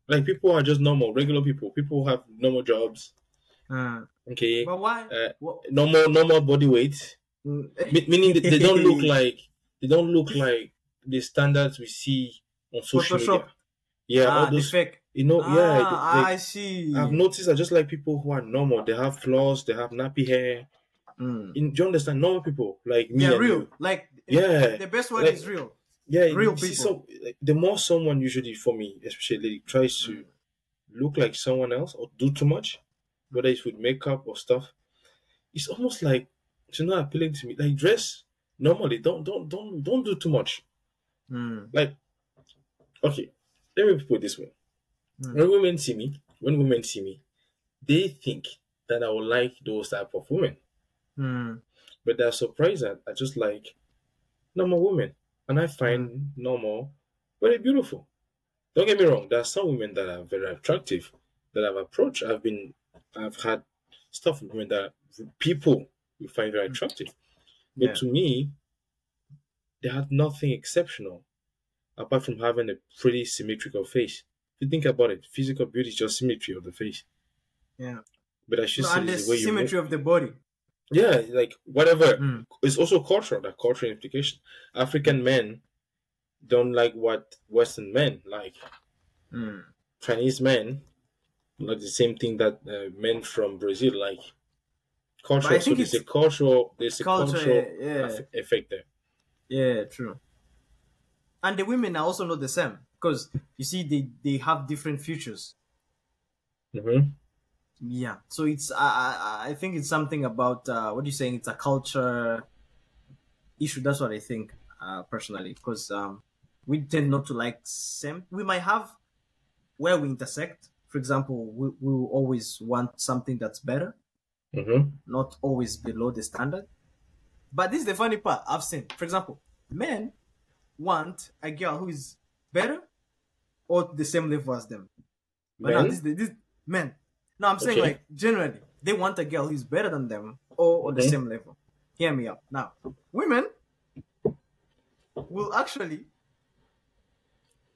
Like people are just normal, regular people. People who have normal jobs. Uh, Okay, but why? Uh, normal normal body weight. Mm. Meaning that they don't look like they don't look like the standards we see on social Photoshop. media. Yeah, ah, all those. fake. You know, ah, yeah. they- they- I see. I've noticed that just like people who are normal, they have flaws, they have nappy hair. Mm. In, do you understand? Normal people like me. They're real. you. Like Yeah. the best word Like- is real. Yeah, Real people. some- like, the more someone usually, for me, especially, tries to look like someone else or do too much, whether it's with makeup or stuff, it's almost like it's not appealing to me. Like dress normally, don't don't don't don't do too much. Mm. Like, okay, let me put it this way: Mm. when women see me, when women see me, they think that I will like those type of women, Mm. but they're surprised that I just like normal women, and I find normal very beautiful. Don't get me wrong. There are some women that are very attractive that I've approached. I've been, I've had stuff with women that people will find very attractive. But Yeah. to me, they had nothing exceptional apart from having a pretty symmetrical face. If you think about it, physical beauty is just symmetry of the face. Yeah. But I should No, say and the you symmetry of the body. Yeah, like whatever. Mm. It's also cultural, that cultural implication. African men don't like what Western men like. Mm. Chinese men like the same thing that uh, men from Brazil like. Cultural, But I think so there's it's a cultural, there's a culture, cultural yeah. effect there. Yeah, true. And the women are also not the same because you see, they they have different futures. hmm Yeah. So it's I I, I think it's something about uh, what are you saying? It's a culture issue. That's what I think uh, personally because um, we tend not to like same. We might have where we intersect. For example, we we will always want something that's better, hmm not always below the standard. But this is the funny part I've seen. For example, men want a girl who is better or the same level as them. But now Men? this, this men. No, I'm saying Okay. like generally they want a girl who's better than them or on the same level. Hear me out. Now, women will actually.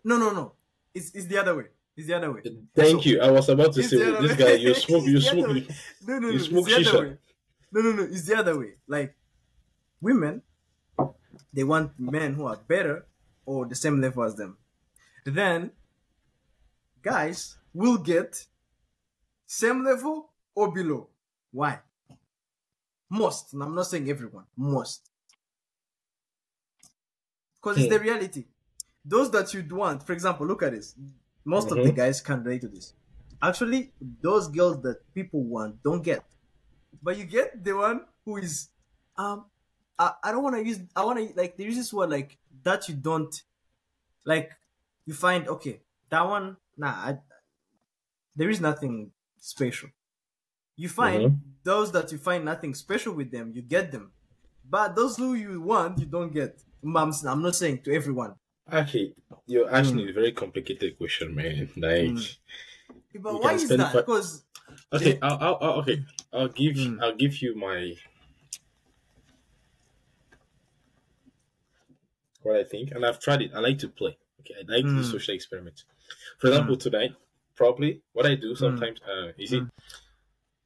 No, no, no. It's it's the other way. It's the other way. Thank So- you. I was about to say, this guy, you smoke, you smoke, you. No, no, no. you it's smoke the other way. No, no, no. It's the other way. Like women, they want men who are better or the same level as them. Then guys will get same level or below. Why? Most, and I'm not saying everyone, most. Because it's Hmm. the reality. Those that you'd want, for example, look at this. Most of the Mhm. guys can relate to this. Actually, those girls that people want don't get. But you get the one who is um I, I don't wanna use I wanna like there is this word like that you don't like you find okay, that one nah I, there is nothing special. You find Mhm. those that you find nothing special with them, you get them. But those who you want, you don't get. I'm, I'm not saying to everyone. Actually, you're asking a very complicated question, man. Like, Mm. But why is that? fi- Because okay, I'll, I'll, I'll okay, I'll give, Mm. I'll give you my what I think, and I've tried it. I like to play. Okay, I like the Mm. social experiment. For example, tonight, probably what I do sometimes, uh, you see, Mm.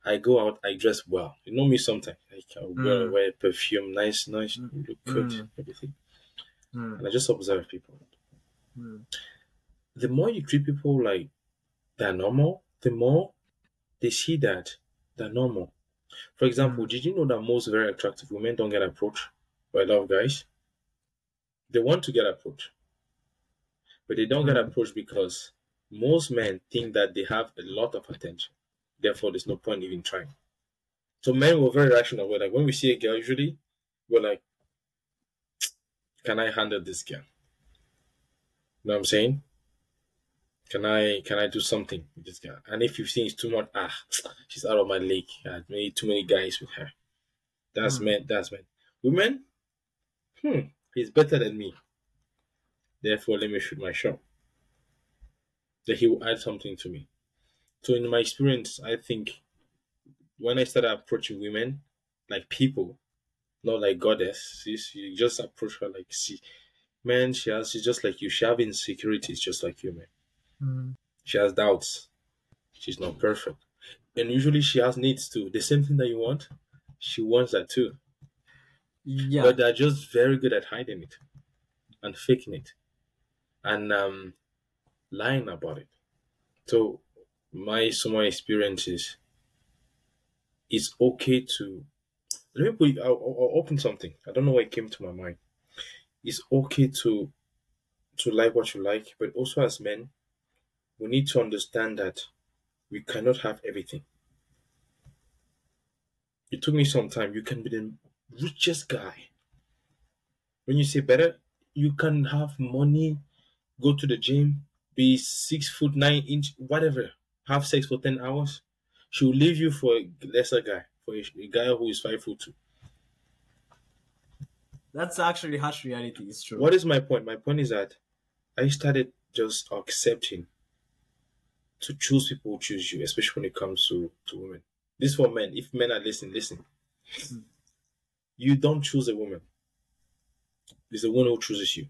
I go out, I dress well. You know me sometimes. Like I wear, Mm. wear perfume, nice, nice, Mm. look good, Mm. everything, Mm, and I just observe people. mm, the more you treat people like they're normal, the more they see that they're normal. For example, Mm. did you know that most very attractive women don't get approached by a lot of guys? They want to get approached, but they don't get Mm. approached because most men think that they have a lot of attention. Therefore, there's no point even trying. So men were very rational. We're like, when we see a girl, usually we're like, can I handle this girl? You know what I'm saying? Can I can I do something with this guy? And if you think it's too much, ah, she's out of my league. I made too many guys with her. That's Hmm. men. That's men. Women, hmm, he's better than me. Therefore, let me shoot my shot. That he will add something to me. So, in my experience, I think when I started approaching women like people, not like goddesses, you just approach her like, see, man, she has, she's just like you. She have insecurities just like you, man. Mm. She has doubts. She's not perfect. And usually she has needs too. The same thing that you want, she wants that too. Yeah. But they're just very good at hiding it and faking it and um, lying about it. So my so my experience is it's okay to let me put I'll, I'll open something. I don't know why it came to my mind. It's okay to to like what you like, but also as men, we need to understand that we cannot have everything. It took me some time. You can be the richest guy. When you say better, you can have money, go to the gym, be six foot nine inch, whatever, have sex for ten hours. She will leave you for a lesser guy, for a, a guy who is five foot two. That's actually harsh reality. It's true. What is my point? My point is that I started just accepting to choose people who choose you, especially when it comes to, to women. This for men. If men are listening, listen. Hmm. You don't choose a woman. It's the one who chooses you.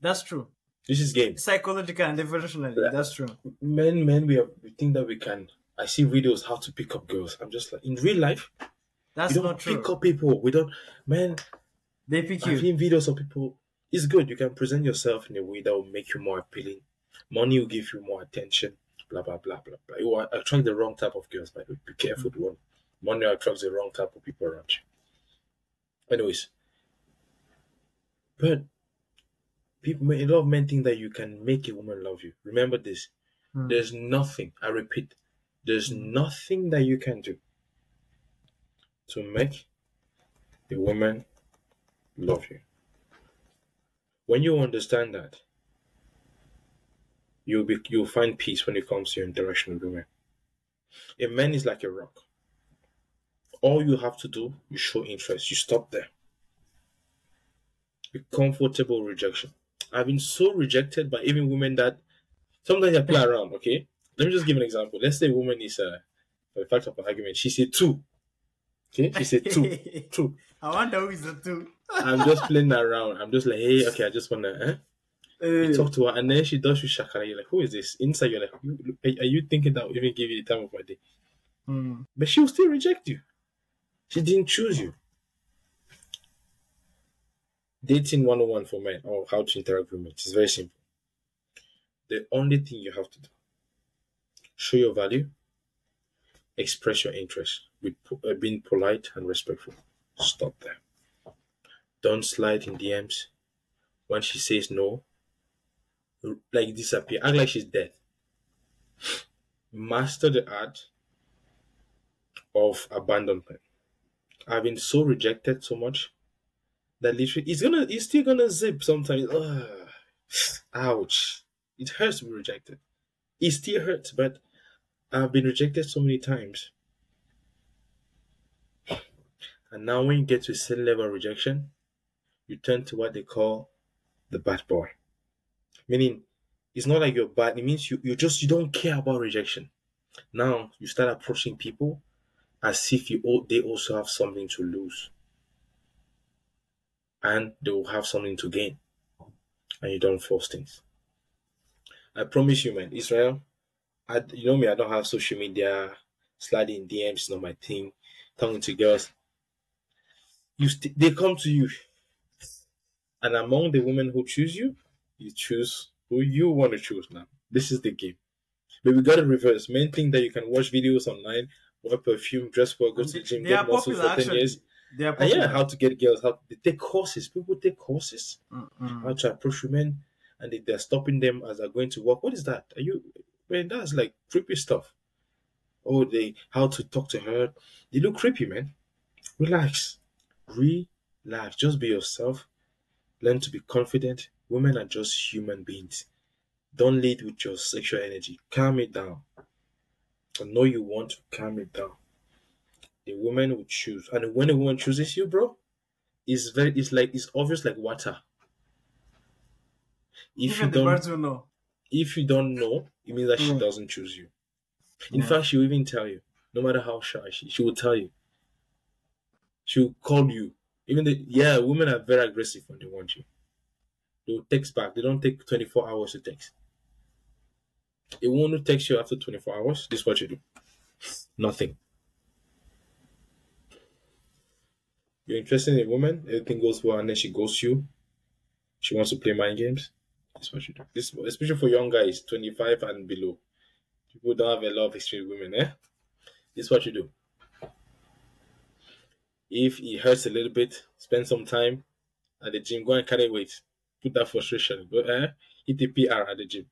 That's true. This is game. Psychological and evolutionary. That's true. Men, men, we, are, we think that we can. I see videos how to pick up girls. I'm just like, in real life, That's you don't not true. pick up people. We don't, man. They pick I've you. seen videos of people. It's good. You can present yourself in a way that will make you more appealing. Money will give you more attention. Blah blah blah blah blah. You will attract the wrong type of girls. Way, be careful. Mm-hmm. One money attracts the wrong type of people around you. Anyways, but people, a lot of men think that you can make a woman love you. Remember this. Hmm. There's nothing. I repeat. There's nothing that you can do to make a woman love you. When you understand that, you'll be you'll find peace when it comes to your interaction with women. A man is like a rock. All you have to do, you show interest. You stop there. Be comfortable rejection. I've been so rejected by even women that sometimes I play around. Okay, let me just give an example. Let's say a woman is uh, the fact of an argument. She said two. Okay, she said two. two. I wonder who is the two. I'm just playing around. I'm just like, hey, okay, I just wanna eh? Eh, talk to her, and then she does you shakara. You're like, who is this? Inside, you're like, are you thinking that will even give you the time of my day? hmm. But she will still reject you. She didn't choose you. Dating 101 for men or how to interact with men is very simple. The only thing you have to do show your value, express your interest po- uh, being polite and respectful. Stop there. Don't slide in DMs. When she says no, like disappear, act like she's dead. Master the art of abandonment. I've been so rejected so much that literally it's gonna it's still gonna zip sometimes. Ugh. Ouch. It hurts to be rejected. It still hurts, but I've been rejected so many times. And now when you get to a certain level of rejection, you turn to what they call the bad boy. Meaning it's not like you're bad, it means you, you just you don't care about rejection. Now you start approaching people as if you they also have something to lose and they will have something to gain and you don't force things i promise you man israel I, you know me i don't have social media sliding dms is not my thing talking to girls. You st- they come to you. And among the women who choose you you choose who you want to choose now. This is the game. But we got to reverse. Main thing that you can watch videos online wear perfume dress well go to the gym get muscle popular for 10 actually. years. They are and yeah how to get girls how they take courses people take courses. Mm-mm. how to approach women and they, they're stopping them as they're going to work. What is that? Are you man, that's like creepy stuff. Oh, they how to talk to her. They look creepy, man. Relax. Relax. Just be yourself. Learn to be confident. Women are just human beings. Don't lead with your sexual energy. Calm it down. I know you want to calm it down. The woman will choose, and when a woman chooses you, bro, it's very, it's like it's obvious like water. If Even you the don't, birds will know. if you don't know, it means that she Mm. doesn't choose you. In Yeah. fact, she will even tell you, no matter how shy she, she will tell you. She will call you. Even the yeah, women are very aggressive when they want you. They will text back. They don't take 24 hours to text. A woman who texts you after 24 hours, this is what you do. Nothing. You're interested in a woman, everything goes well, and then she ghosts you. She wants to play mind games. This is what you do. This especially for young guys, 25 and below. People don't have a lot of with women, eh? This is what you do. If it hurts a little bit, spend some time at the gym. Go and carry weight. Put that frustration. Go eh? Hit the PR at the gym.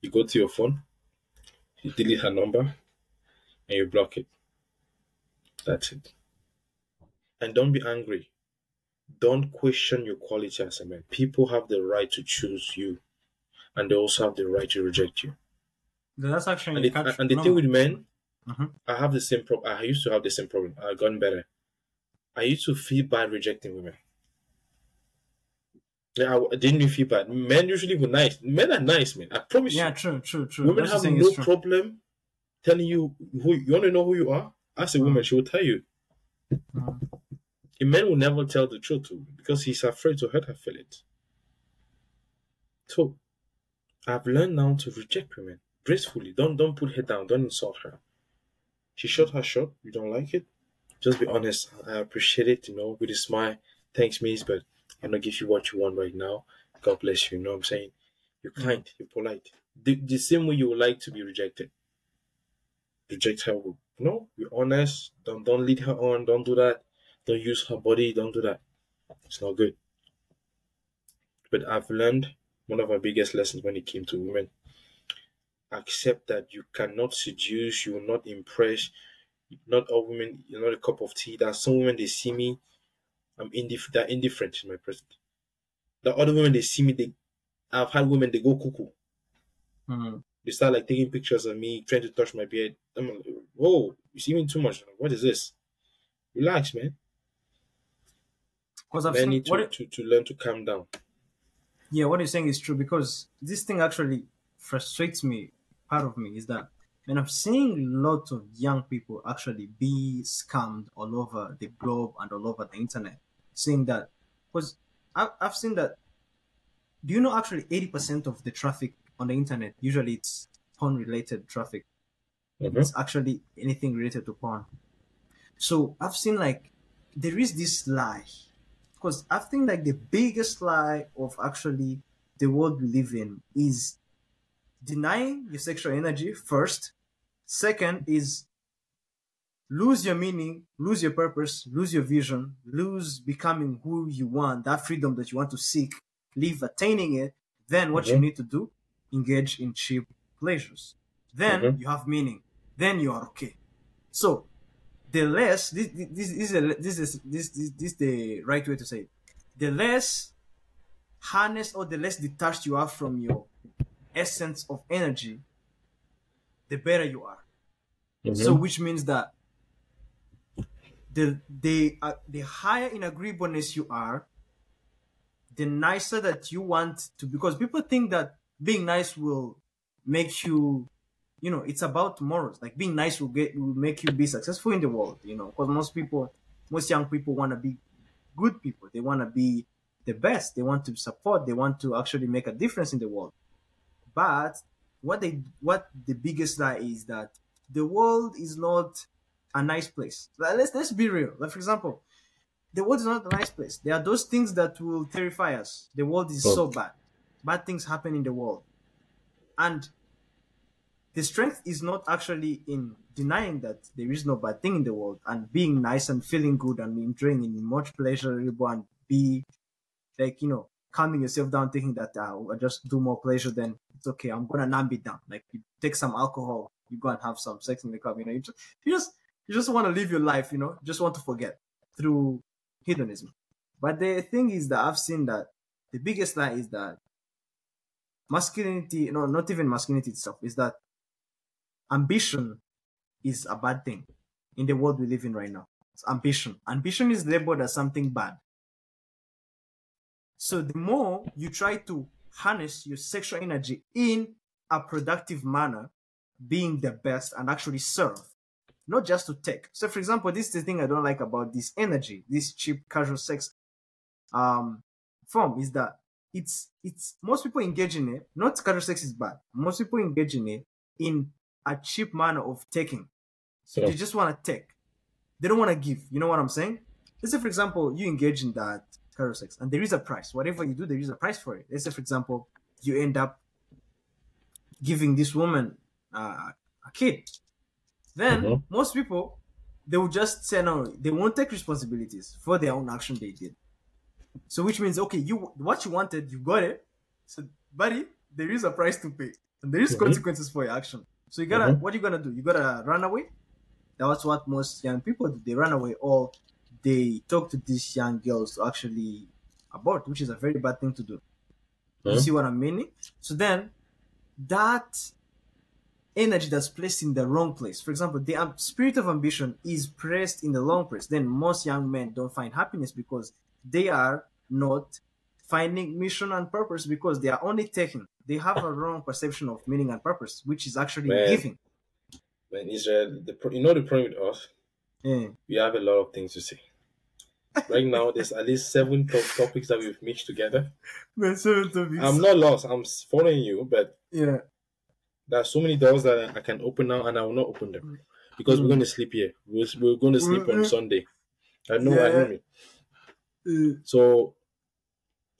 You go to your phone, you delete her number, and you block it. That's it. And don't be angry. Don't question your quality as a man. People have the right to choose you, and they also have the right to reject you. That's actually And the, catch- and the no. thing with men, Mhm. I have the same problem. I used to have the same problem. I've gotten better. I used to feel bad rejecting women. Yeah, I, didn't feel bad. Men usually were nice. Men are nice, man. I promise Yeah, you. Yeah, true, true, true. Women you're have no problem telling you who you want to know who you are. Ask a woman, she will tell you. Mhm. A man will never tell the truth to because he's afraid to hurt her feelings. So I've learned now to reject women gracefully. Don't don't put her down. Don't insult her. She shot her shot. You don't like it. Just be honest. I appreciate it. You know, with a smile. Thanks, miss, but I'm not give you what you want right now. God bless you. You know what I'm saying? You're kind. You're polite. The, the same way you would like to be rejected. Reject her. with- No, be honest. Don't don't lead her on. Don't do that. Don't use her body. Don't do that. It's not good. But I've learned one of my biggest lessons when it came to women. Accept that you cannot seduce, you will not impress. Not all women, you're not a cup of tea. There are some women they see me, I'm indifferent. They're indifferent in my presence. The other women they see me, they I've had women they go cuckoo. Mhm. They start like taking pictures of me, trying to touch my beard. I'm like, whoa, you see me too much. What is this? Relax, man. Because I've seen to, what it, to, to learn to calm down. yeah, what you're saying is true because this thing actually frustrates me. Part of me is that when I'm seeing lots of young people actually be scammed all over the globe and all over the internet, Seeing that because I've, I've seen that. Do you know actually 80% of the traffic on the internet usually it's porn related traffic. Mhm. It's actually anything related to porn. So I've seen like there is this lie because I think like the biggest lie of actually the world we live in is denying your sexual energy first. Second is lose your meaning, lose your purpose, lose your vision, lose becoming who you want, that freedom that you want to seek, leave attaining it. Then what you Mhm. need to do, engage in cheap pleasures. Then Mhm. you have meaning. Then you are okay. So the less this this, this is this is this, this this the right way to say it. The less harnessed or the less detached you are from your essence of energy, the better you are. So which means that the the uh, the higher in agreeableness you are, the nicer that you want to because people think that being nice will make you you know it's about morals like being nice will get will make you be successful in the world you know because most people most young people want to be good people. They want to be the best. They want to support. They want to actually make a difference in the world. But what they what the biggest lie is that the world is not a nice place. Let's let's be real. Like for example the world is not a nice place. There are those things that will terrify us. The world is so bad. Bad things happen in the world. And the strength is not actually in denying that there is no bad thing in the world and being nice and feeling good and enjoying in much pleasurable and be like you know calming yourself down thinking that uh, I'll just do more pleasure then it's okay i'm gonna numb it down. Like you take some alcohol you go and have some sex in the club you know you just you just, you just want to live your life you know just want to forget through hedonism. But the thing is that i've seen that the biggest lie is that masculinity, no, not even masculinity itself, is that ambition is a bad thing in the world we live in right now. It's ambition. Ambition is labeled as something bad. So the more you try to harness your sexual energy in a productive manner, being the best and actually serve, not just to take. So, for example, this is the thing I don't like about this energy, this cheap casual sex um, form is that it's it's most people engage in it. Not casual sex is bad. Most people engage in it in a cheap manner of taking. So they just want to take. They don't want to give. You know what I'm saying? Let's say, for example, you engage in that sex, and there is a price. Whatever you do, there is a price for it. Let's say, for example, you end up giving this woman uh, a kid. Then Mhm. most people they will just say no. They won't take responsibilities for their own action they did. So which means okay, you what you wanted, you got it. So buddy, there is a price to pay, and there is Mhm. consequences for your action. So you gotta Mhm. what you gonna do? You gotta run away. That's what most young people do. They run away or they talk to these young girls to actually abort, which is a very bad thing to do. You Mhm. see what I'm meaning? So then that energy that's placed in the wrong place. For example, the um, spirit of ambition is placed in the wrong place. Then most young men don't find happiness because they are not finding mission and purpose because they are only taking. They have a wrong perception of meaning and purpose, which is actually giving. When Israel, the you know the problem with us, Yeah. we have a lot of things to say. Right now, there's at least seven top topics that we've mixed together. Man, so topics. I'm not lost. I'm following you, but Yeah. there are so many doors that I- I can open now, and I will not open them because we're Mm. going to sleep here. We're, we're going to sleep on Mm. Sunday. I know. I Yeah. know me. Uh, So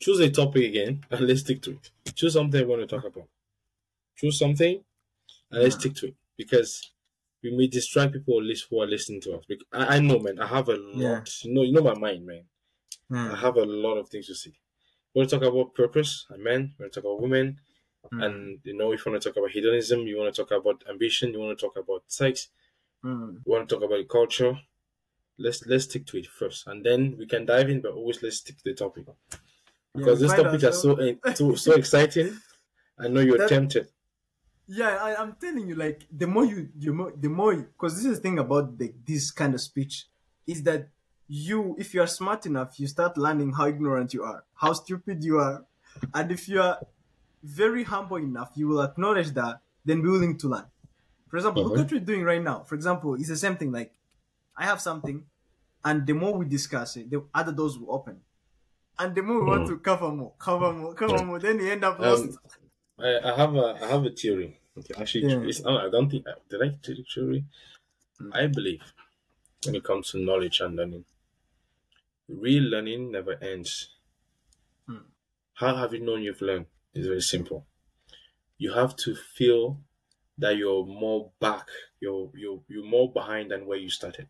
choose a topic again and let's stick to it. Choose something we want to talk about. Choose something and let's stick to it because we may distract people at least who are listening to us. I, I know, man. I have a lot. Yeah. You know, you know my mind, man. I have a lot of things to say. We want to talk about purpose and men. We want to talk about women. Mm. And you know, if you want to talk about hedonism, you want to talk about ambition, you want to talk about sex, Mm. we want to talk about culture. Let's let's stick to it first, and then we can dive in. But always let's stick to the topic because Yeah, this topic is so so so exciting. I know you're That- tempted. Yeah, I, I'm telling you, like the more you, you more, the more, because this is the thing about the, this kind of speech is that you, if you are smart enough, you start learning how ignorant you are, how stupid you are, and if you are very humble enough, you will acknowledge that, then be willing to learn. For example, look Mhm. at what we're doing right now. For example, it's the same thing. Like I have something, and the more we discuss it, the other doors will open, and the more we want to cover more, cover more, cover more, then you end up Um, lost. I, I have a I have a theory. Okay, actually, Yeah. it's, I don't think did I tell the theory. Mm. I believe when it comes to knowledge and learning, real learning never ends. Mm. How have you known you've learned? It's very simple. You have to feel that you're more back, you're you're you're more behind than where you started.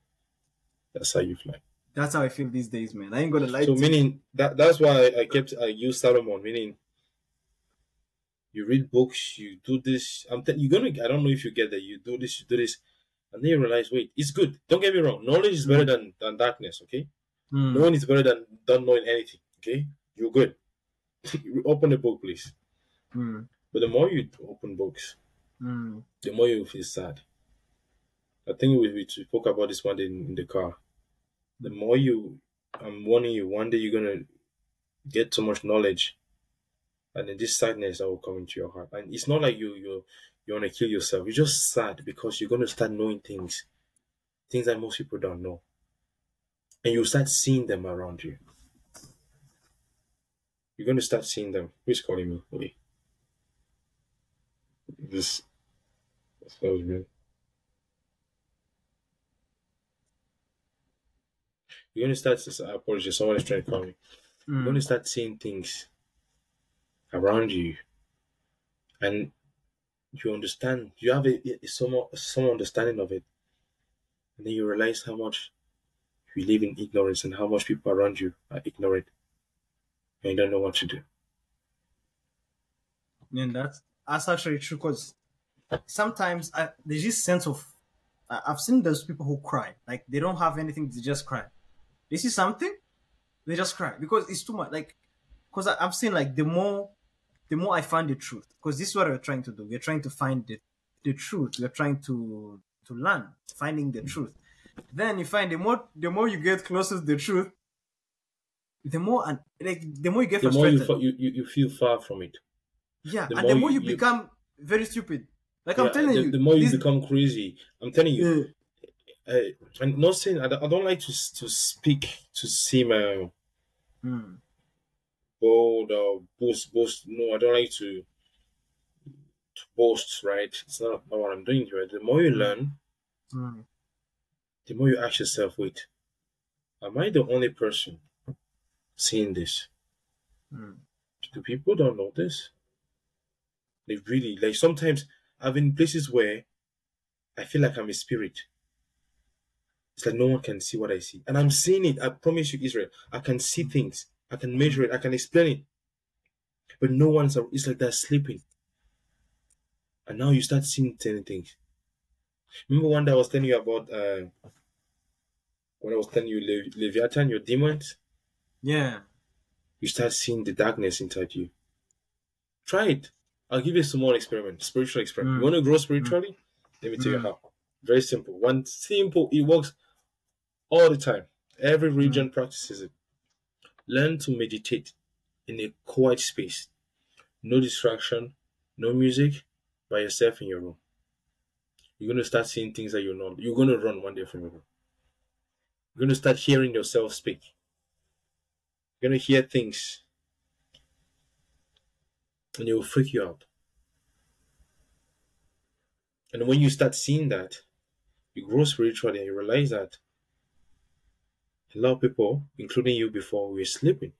That's how you've learned. That's how I feel these days, man. I ain't gonna lie So to you. meaning that that's why I, kept I use Solomon. Meaning, you read books, you do this. I'm te- you're gonna. I don't know if you get that. You do this, you do this, and then you realize, wait, it's good. Don't get me wrong. Knowledge is better than than darkness. Okay, Hmm. knowing is better than not knowing anything. Okay, you're good. Open the book, please. Hmm. But the more you open books, Hmm. the more you feel sad. I think we, we spoke about this one day in, in the car. The more you, I'm warning you, one day you're gonna get so much knowledge, and then this sadness that will come into your heart. And it's not like you you you want to kill yourself. You're just sad because you're gonna start knowing things, things that most people don't know, and you start seeing them around you. You're gonna start seeing them. Who's calling me? Wait. This. That was weird. You're gonna start. I apologize. Someone is trying to call me. You're Hmm. gonna start seeing things around you, and you understand. You have a, a some some understanding of it, and then you realize how much you live in ignorance and how much people around you are ignorant, and you don't know what to do. And that's that's actually true because sometimes I, there's this sense of I've seen those people who cry like they don't have anything they just cry. They see something, they just cry because it's too much. Like because I've seen like the more the more I find the truth. Because this is what we're trying to do. We're trying to find the, the truth. We're trying to to learn, finding the truth. Then you find the more the more you get closer to the truth, the more and like the more you get The frustrated. you, fa- you you you feel far from it. yeah, the and more the more you, you- you- become very stupid. Like Yeah, I'm telling the, you, the more you this- become crazy. I'm telling you. Yeah. Uh, I'm not saying I don't, I don't like to to speak to seem uh, Mm. bold or boast boast. No, I don't like to to boast. Right? It's not, not what I'm doing here. The more you learn, Mm. the more you ask yourself, wait, am I the only person seeing this? Mm. Do people don't know this? They really like sometimes I've been in places where I feel like I'm a spirit. It's like no one can see what I see. And I'm seeing it. I promise you, Israel. I can see things. I can measure it. I can explain it. But no one's it's like they're sleeping. And now you start seeing certain things. Remember one day I was telling you about uh when I was telling you Le- Leviathan, your demons? Yeah. you start seeing the darkness inside you. Try it. I'll give you a small experiment, spiritual experiment. Mm. You want to grow spiritually? Let me tell you Mm. how. Very simple. One simple, it works all the time. Every hmm. region practices it. Learn to meditate in a quiet space. No distraction, no music, by yourself in your room. You're going to start seeing things that you're not. You're going to run one day from your room. You're going to start hearing yourself speak. You're going to hear things and it will freak you out. And when you start seeing that, you grow spiritually and you realize that a lot of people, including you before, we were sleeping.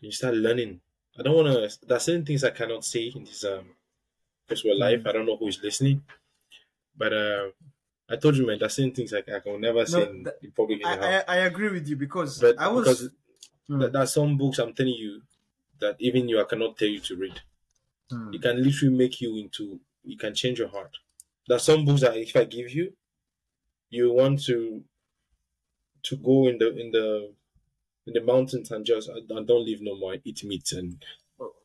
You start learning. I don't want to, there's certain things I cannot say in this, um, because we're live. I don't know who is listening. But uh, I told you, man, there's certain things I, I can never say in, that- in public. I. I I agree with you because but I was because Mm. there there are some books I'm telling you that even you I cannot tell you to read. Mm. It can literally make you into. It can change your heart. There are some books that if I give you, you want to to go in the in the in the mountains and just and don't live no more. Eat meat and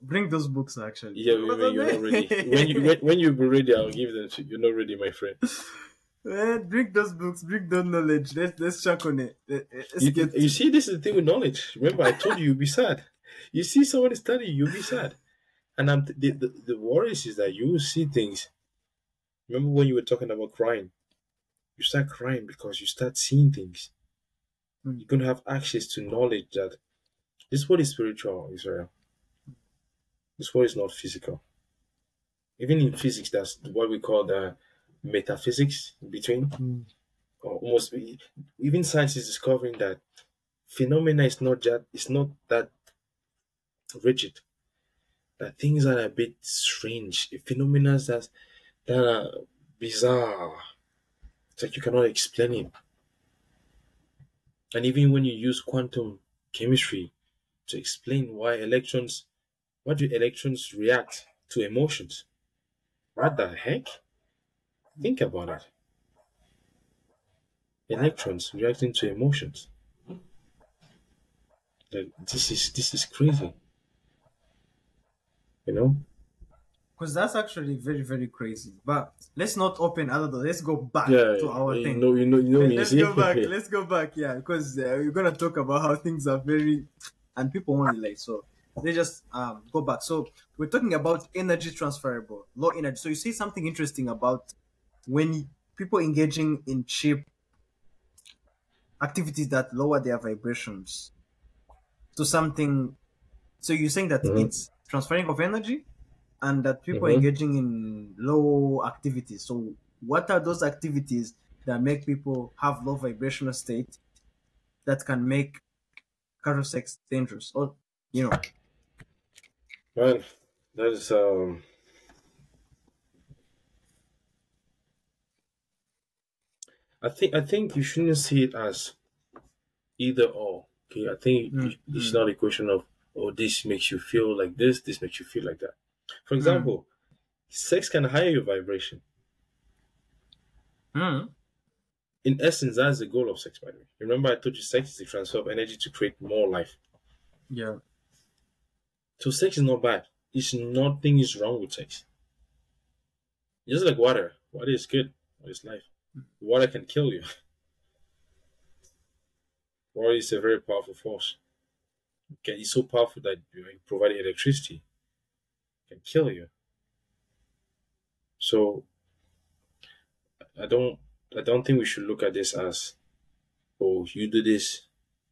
bring those books actually. yeah. When, when you're not ready, when you when, when you be ready, I'll give them to you. You're not ready, my friend. Eh, bring those books, bring those knowledge. Let's let's check on it. Let- Let's You, get you see, this is the thing with knowledge. Remember, I told you you'll be sad. You see someone studying, you'll be sad. And I'm the, the the worries is that you will see things. Remember when you were talking about crying? You start crying because you start seeing things. Mm. You're gonna have access to knowledge that this world is spiritual, Israel. This world is not physical. Even in physics, that's what we call the metaphysics between Mm. or almost even science is discovering that phenomena is not just it's not that rigid that things are a bit strange phenomena that that are bizarre it's like you cannot explain it and even when you use quantum chemistry to explain why electrons why do electrons react to emotions what the heck think about it electrons reacting to emotions. Like this is this is crazy. You know? Because that's actually very very crazy. But let's not open other doors. Let's go back Yeah, to our you thing. know, you know, you know me. let's see? go back. Let's go back. Yeah, because uh, we're gonna talk about how things are very, and people want it late. So they just um go back. So we're talking about energy transferable, low energy. So you say something interesting about when people engaging in cheap activities that lower their vibrations to something. So you're saying that Mhm. it's transferring of energy, and that people Mhm. engaging in low activities. So what are those activities that make people have low vibrational state that can make casual sex dangerous? Or you know, Man, that is um. I think I think you shouldn't see it as either or. Okay, I think Mm, it's mm. not a question of oh this makes you feel like this, this makes you feel like that. For hmm. example, sex can higher your vibration. Hmm. In essence, that's the goal of sex, by the way. Remember, I told you sex is the transfer of energy to create more life. yeah, So sex is not bad. It's nothing is wrong with sex. Just like water. Water is good. Water is life. Water can kill you. Water is a very powerful force. Okay, it's so powerful that it providing electricity can kill you. So I don't I don't think we should look at this as oh you do this,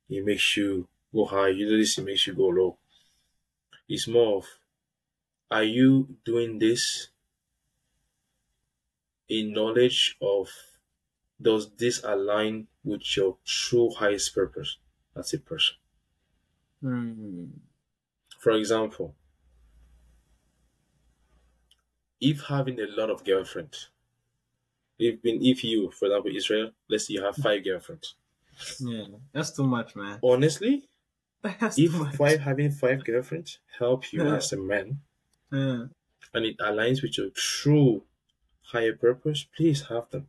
it makes you go high, you do this, it makes you go low. It's more of are you doing this in knowledge of does this align with your true highest purpose as a person? Hmm. For example, if having a lot of girlfriends, if been if you, for example, Israel, let's say you have five girlfriends. Yeah, that's too much, man. Honestly, That's if five having five girlfriends help you Yeah. as a man Yeah. and it aligns with your true higher purpose, please have them.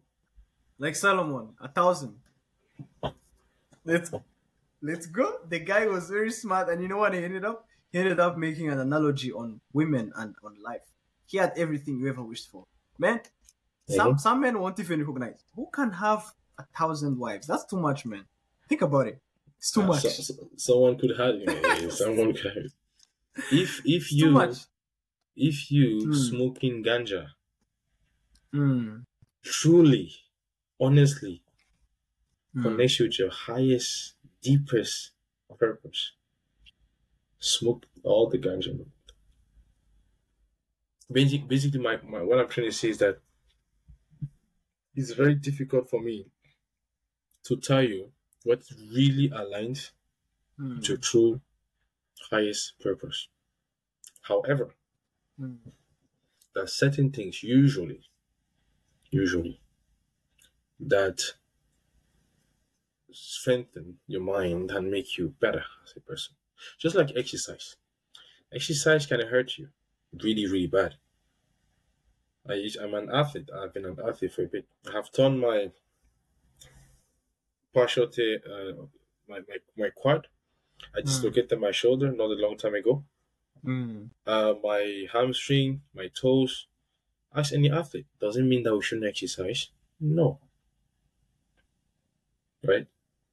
Like Solomon, a thousand. Let's let's go. The guy was very smart, and you know what he ended up? He ended up making an analogy on women and on life. He had everything you ever wished for. Man, some Mhm. some men won't even recognize. Who can have a thousand wives? That's too much, man. Think about it. It's too Uh, much. so- so- someone could have you someone could have. If if you if you Hmm. smoking ganja Mm. truly, honestly Mm. connects you with your highest, deepest purpose, smoke all the ganja. Basic, basically, my, my what I'm trying to say is that it's very difficult for me to tell you what really aligns Mm. your true highest purpose. However, Mm. there are certain things usually, usually, that strengthen your mind and make you better as a person. Just like exercise. Exercise can hurt you really, really bad. I, I'm an athlete. I've been an athlete for a bit. I have torn my partial tear, uh, my, my, my quad. I dislocated my shoulder not a long time ago. Mm. Uh, my hamstring, my toes. As any athlete, doesn't mean that we shouldn't exercise. No. Right?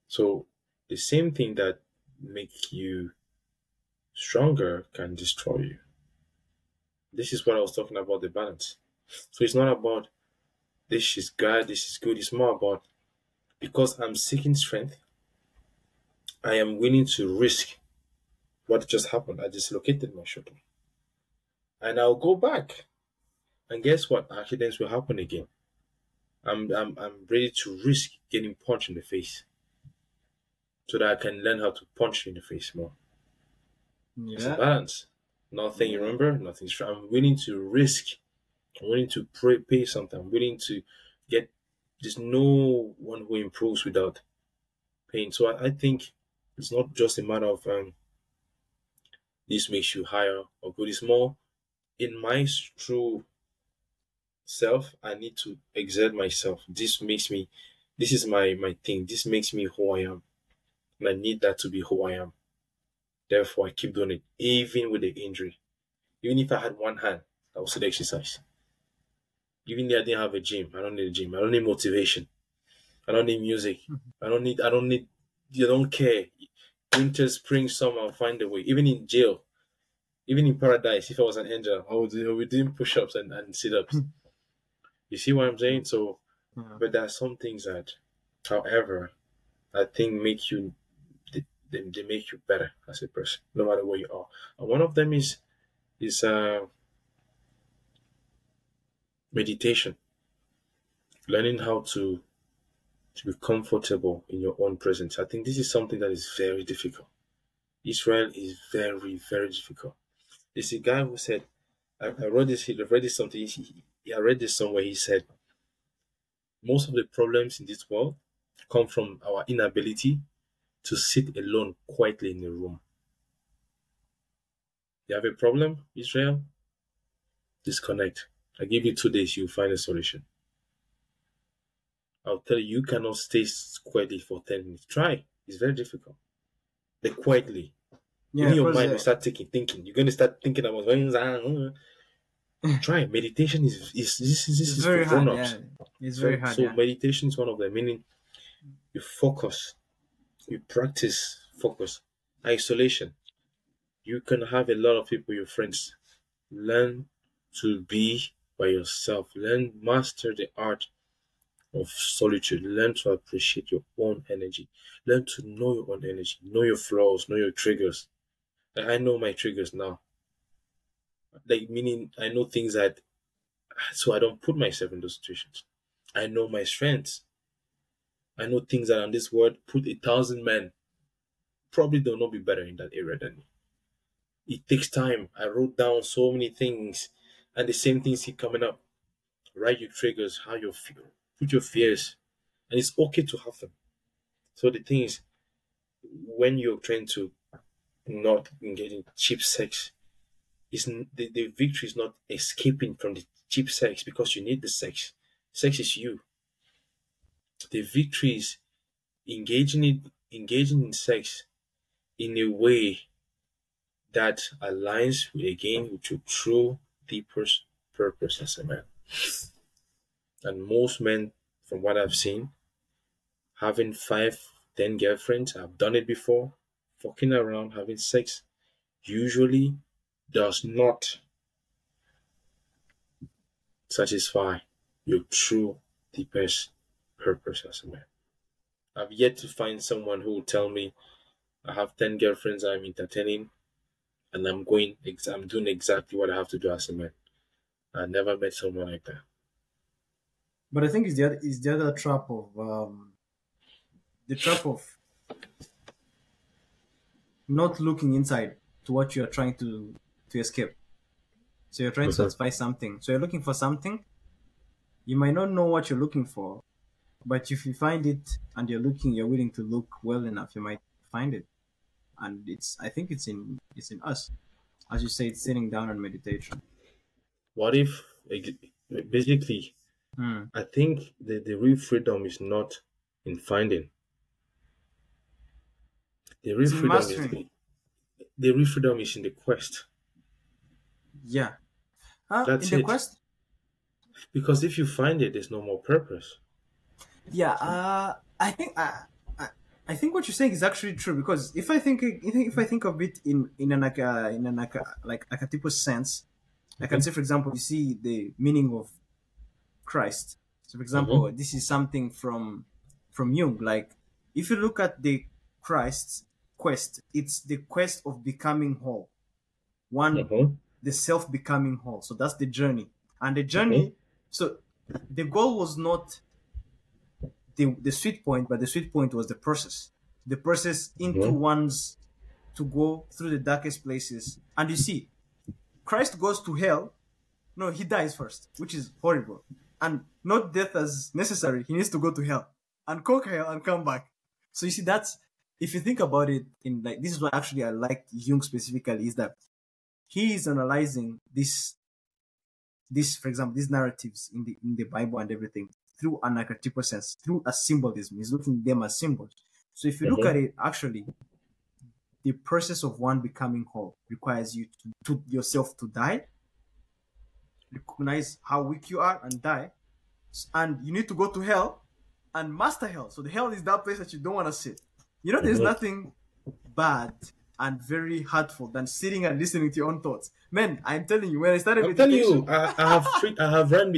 So the same thing that make you stronger can destroy you. This is what I was talking about the balance. So it's not about this is good, this is good. It's more about because I'm seeking strength, I am willing to risk what just happened. I dislocated my shoulder. And I'll go back. And guess what? Accidents will happen again. I'm I'm I'm ready to risk getting punched in the face. So that I can learn how to punch in the face more. It's a balance. Nothing, you remember? Nothing. I'm willing to risk. I'm willing to pray, pay something. I'm willing to get. There's no one who improves without pain. So I, I think it's not just a matter of um, this makes you higher or good. It's more in my true self. I need to exert myself. This makes me. This is my my thing. This makes me who I am, and I need that to be who I am. Therefore, I keep doing it, even with the injury. Even if I had one hand, I would still exercise. Even if I didn't have a gym, I don't need a gym. I don't need motivation. I don't need music. I don't need. I don't need. You don't care. Winter, spring, summer, I'll find a way. Even in jail, even in paradise, if I was an angel, I would, be doing push-ups and, and sit-ups. you see what I'm saying? So, Yeah. but there are some things that, however, I think make you they, they, make you better as a person, no matter where you are. And one of them is is uh, meditation, learning how to to be comfortable in your own presence. I think this is something that is very difficult. Israel is very very difficult. There's a guy who said, I, I wrote this. I read this something. He, he- I read this somewhere. He said, most of the problems in this world come from our inability to sit alone quietly in a room. You have a problem, Israel? Disconnect. I give you two days, you'll find a solution. I'll tell you, you cannot stay quietly for 10 minutes. Try. It's very difficult. But quietly. Yeah, in your mind you start thinking, thinking. You're gonna start thinking about when ah, uh, uh. try meditation is is this is this it's is very for hard. grown-ups. Yeah, it's very so, hard. so yeah. meditation is one of them. Meaning, you focus, you practice focus, isolation. You can have a lot of people, your friends. Learn to be by yourself. Learn master the art of solitude. Learn to appreciate your own energy. Learn to know your own energy. Know your flaws. Know your triggers. I know my triggers now. Like meaning, I know things that, so I don't put myself in those situations. I know my strengths. I know things on this world put a thousand men probably they'll not be better in that area than me. It takes time. I wrote down so many things, and the same things keep coming up. Write your triggers, how you feel, put your fears, and it's okay to have them. So the thing is, when you're trying to not engage in cheap sex, is the, the victory is not escaping from the cheap sex because you need the sex. Sex is you. The victory is engaging in engaging in sex in a way that aligns with, again with your true deepest purpose as a man. And most men, from what I've seen, having five, ten girlfriends, I've done it before, fucking around, having sex, usually does not satisfy your true deepest purpose as a man. I've yet to find someone who will tell me I have 10 girlfriends I'm entertaining and I'm going, ex- I'm doing exactly what I have to do as a man. I never met someone like that. But I think it's the other, it's the other trap of um, the trap of not looking inside to what you are trying to to escape. So you're trying Okay. to satisfy something. So you're looking for something. You might not know what you're looking for, but if you find it and you're looking, you're willing to look well enough, you might find it. And it's I think it's in it's in us, as you say, it's sitting down and meditation. What if, basically, Hmm. I think the, the real freedom is not in finding. The real It's freedom is the, the real freedom is in the quest. Yeah. Uh, That's in the it. quest, Because if you find it, there's no more purpose. Yeah, uh, I think I, I, I think what you're saying is actually true because if I think if I think of it in in an like a, in an like a, like archetypal sense, I can say, for example, you see the meaning of Christ. So, for example, mm-hmm. this is something from from Jung. Like, if you look at the Christ's quest, it's the quest of becoming whole. One the self becoming whole. So that's the journey. And the journey, so the goal was not the, the sweet point, but the sweet point was the process. The process into Mhm. one's to go through the darkest places. And you see, Christ goes to hell. No, he dies first, which is horrible. And not death as necessary. He needs to go to hell and conquer hell and come back. So you see, that's if you think about it in like this is what actually I like Jung specifically is that he is analyzing this this for example these narratives in the in the bible and everything through an archetypal sense through a symbolism. He's looking at them as symbols. So if you look Mhm. at it actually the process of one becoming whole requires you to, to yourself to die recognize how weak you are and die. And you need to go to hell and master hell. So the hell is that place that you don't want to sit. You know there's Mhm. nothing bad and very hurtful than sitting and listening to your own thoughts. Man, I'm telling you, when I started I'm telling you, I, I have I have run.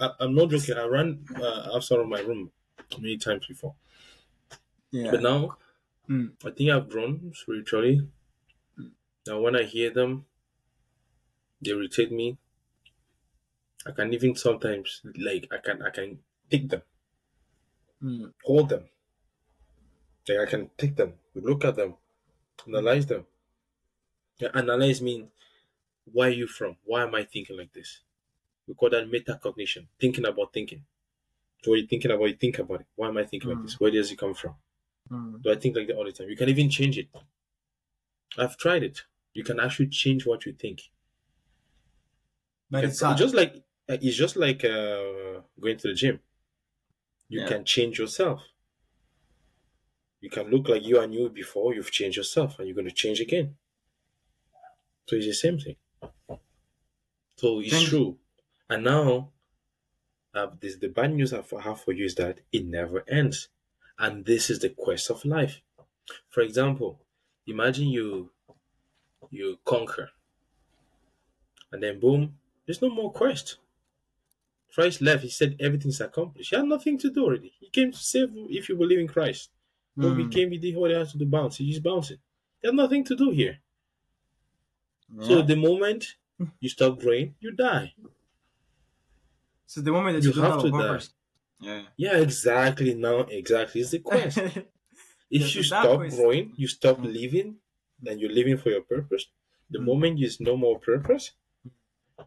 I, I'm not joking. I ran uh, outside of my room many times before, yeah, but now Mm. I think I've grown spiritually. Now, when I hear them, they irritate me. I can even sometimes like I can I can take them, Mm. hold them. Like I can take them, look at them, analyze them. Yeah, analyze mean where are you from? Why am I thinking like this? We call that metacognition, thinking about thinking. So what you're thinking about, you think about it. Why am I thinking like Mm. this? Where does it come from? Mm. Do I think like that all the time? You can even change it. I've tried it. You can actually change what you think. but It's it's just like it's just like uh, going to the gym. You Yeah. can change yourself. You can look like you are new before you've changed yourself and you're going to change again. So it's the same thing. So it's Change- true. And now, uh, this the bad news I have for you is that it never ends, and this is the quest of life. For example, imagine you you conquer, and then boom, there's no more quest. Christ left. He said everything's accomplished. He had nothing to do already. He came to save if you believe in Christ. When he Mm. came, he did what he had to do. Bounce. He's bouncing. He had nothing to do here. So the moment you stop growing, you die. So the moment that You you, have have, to a die. Yeah. Yeah, exactly. Now, exactly. is the quest. If you stop quest- growing, you stop Mm. living, then you're living for your purpose. The Mm. moment there's no more purpose,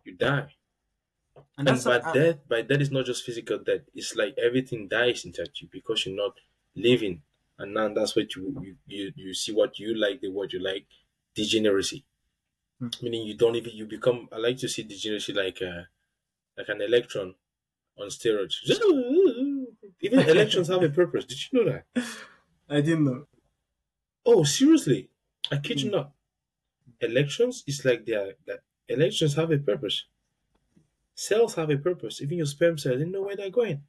you die. and And by death, by death is not just physical death. It's like everything dies inside you because you're not living. And now that's what you you, you, see what you like, the word you like, degeneracy. Hmm. Meaning you don't even you become I like to see degeneracy like a like an electron on steroids. Even electrons have a purpose. Did you know that? I didn't know. Oh, seriously? I kid you Hmm. not. Electrons is like they are that electrons have a purpose. Cells have a purpose. Even your sperm cell, they know where they're going.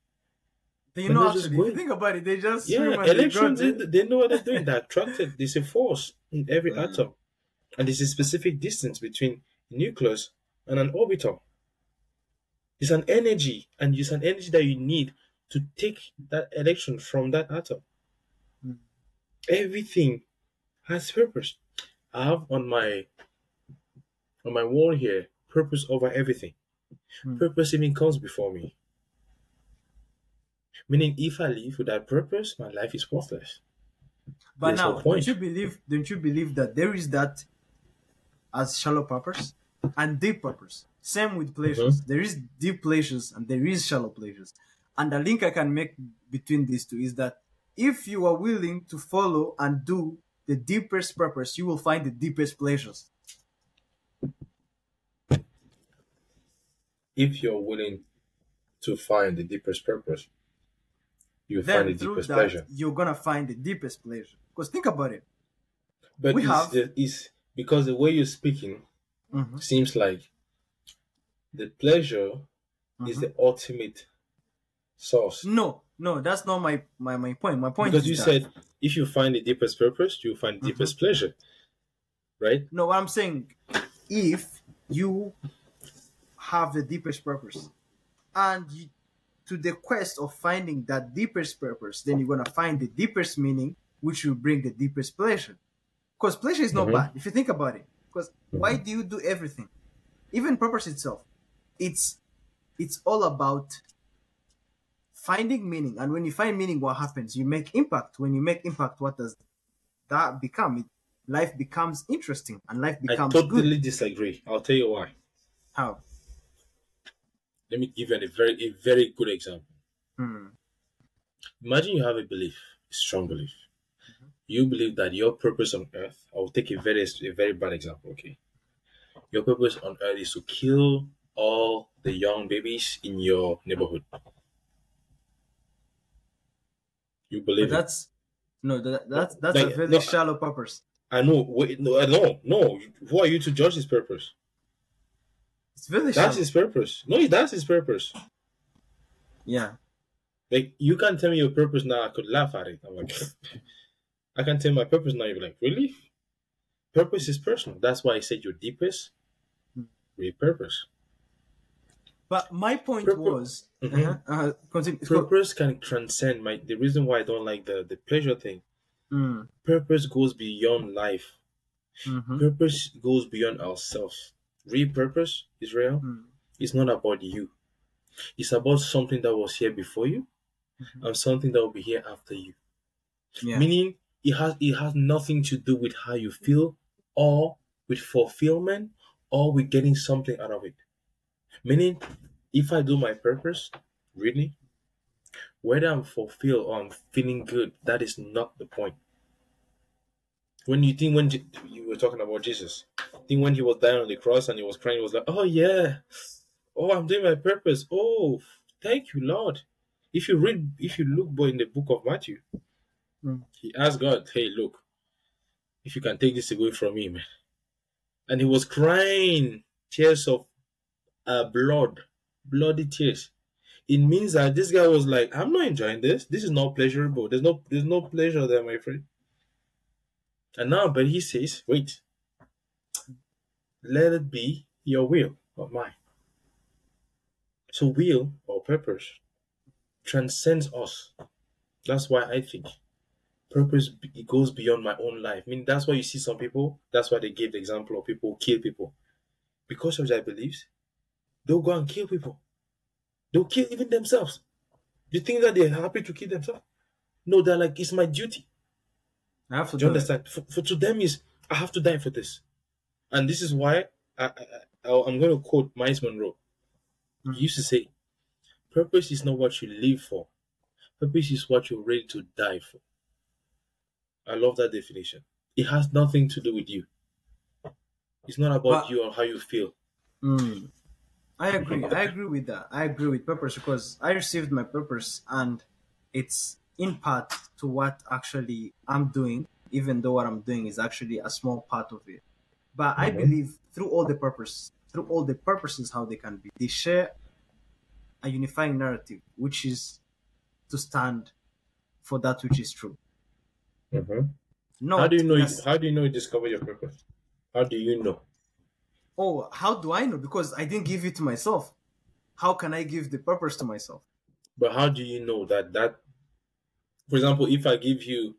They But know actually. If you think about it, they just Yeah, and they electrons, they, they know what they're doing. They're attracted. There's a force in every Mm. atom. And there's a specific distance between a nucleus and an orbital. It's an energy, and it's an energy that you need to take that electron from that atom. Mm. Everything has purpose. I have on my on my wall here purpose over everything. Mm. Purpose even comes before me. Meaning, if I live without purpose, my life is worthless. But There's no now, point. don't you believe? Don't you believe that there is that as shallow purpose and deep purpose? Same with pleasures. Mm-hmm. There is deep pleasures and there is shallow pleasures. And the link I can make between these two is that if you are willing to follow and do the deepest purpose, you will find the deepest pleasures. If you're willing to find the deepest purpose, you Then find the through deepest that, pleasure. you're gonna find the deepest pleasure. Because think about it. But we it's, have- it's because the way you're speaking Mhm, seems like the pleasure is mhm. the ultimate source. No, no, that's not my my, my point. My point is Because is you that- said if you find the deepest purpose, you find the deepest pleasure. Right? No, what I'm saying, if you have the deepest purpose, and you, to the quest of finding that deepest purpose, then you're gonna find the deepest meaning, which will bring the deepest pleasure. Because pleasure is not Mhm. bad if you think about it. Because why do you do everything? Even purpose itself, it's it's all about finding meaning. And when you find meaning, what happens? You make impact. When you make impact, what does that become? It, life becomes interesting and life I becomes good. totally disagree. I'll tell you why. How? Let me give you a very a very good example. Hmm. Imagine you have a belief, a strong belief. You believe that your purpose on earth, I'll take a very a very bad example, okay? Your purpose on earth is to kill all the young babies in your neighborhood. You But believe it. that's no, that, that's that's Like, a very no, shallow purpose. I know. Wait, no, no, no. Who are you to judge his purpose? It's very That's his purpose. No, that's his purpose. Yeah. Like you can't tell me your purpose now. I could laugh at it. I'm like, I can tell my purpose now. You're like, really? Purpose is personal. That's why I said your deepest, repurpose. But my point Purpo- was Mhm. uh-huh, uh, continue. Purpose can transcend my. The reason why I don't like the the pleasure thing. Mm, Purpose goes beyond life. mhm, Purpose goes beyond ourselves. Real purpose, Israel, mm, is not about you. It's about something that was here before you, Mhm. and something that will be here after you. yeah. meaning it has it has nothing to do with how you feel or with fulfillment or with getting something out of it meaning if i do my purpose really whether i'm fulfilled or i'm feeling good that is not the point when you think when you were talking about jesus I think when he was dying on the cross and he was crying he was like oh yeah oh i'm doing my purpose oh thank you lord if you read if you look boy in the book of matthew Mm. He asked God, "Hey, look, if you can take this away from me, man," and he was crying tears of uh, blood, bloody tears. It means that this guy was like, "I'm not enjoying this. This is not pleasurable. There's no, there's no pleasure there, my friend." And now, but he says, "Wait, let it be your will, not mine." So, will or purpose transcends us. That's why I think purpose it goes beyond my own life. I mean, that's why you see some people. That's why they gave the example of people kill people because of their beliefs. They'll go and kill people. They'll kill even themselves. You think that they're happy to kill themselves? No, they're like, it's my duty. I have to Do you do understand? For, for to them is I have to die for this, and this is why I, I, I I'm going to quote Myles Munroe. Mm. He used to say, "Purpose is not what you live for. Purpose is what you're ready to die for." I love that definition. It has nothing to do with you. It's not about But- you or how you feel. Mm. I agree. I agree with that. I agree with purpose because I received my purpose and it's in part to what actually I'm doing, even though what I'm doing is actually a small part of it. But I believe through all the purpose, through all the purposes how they can be, they share a unifying narrative, which is to stand for that which is true. Mm-hmm. Not How do you know? You, how do you know you discover your purpose? How do you know? Oh, how do I know? Because I didn't give it to myself. How can I give the purpose to myself? But how do you know that that? For example, if I give you,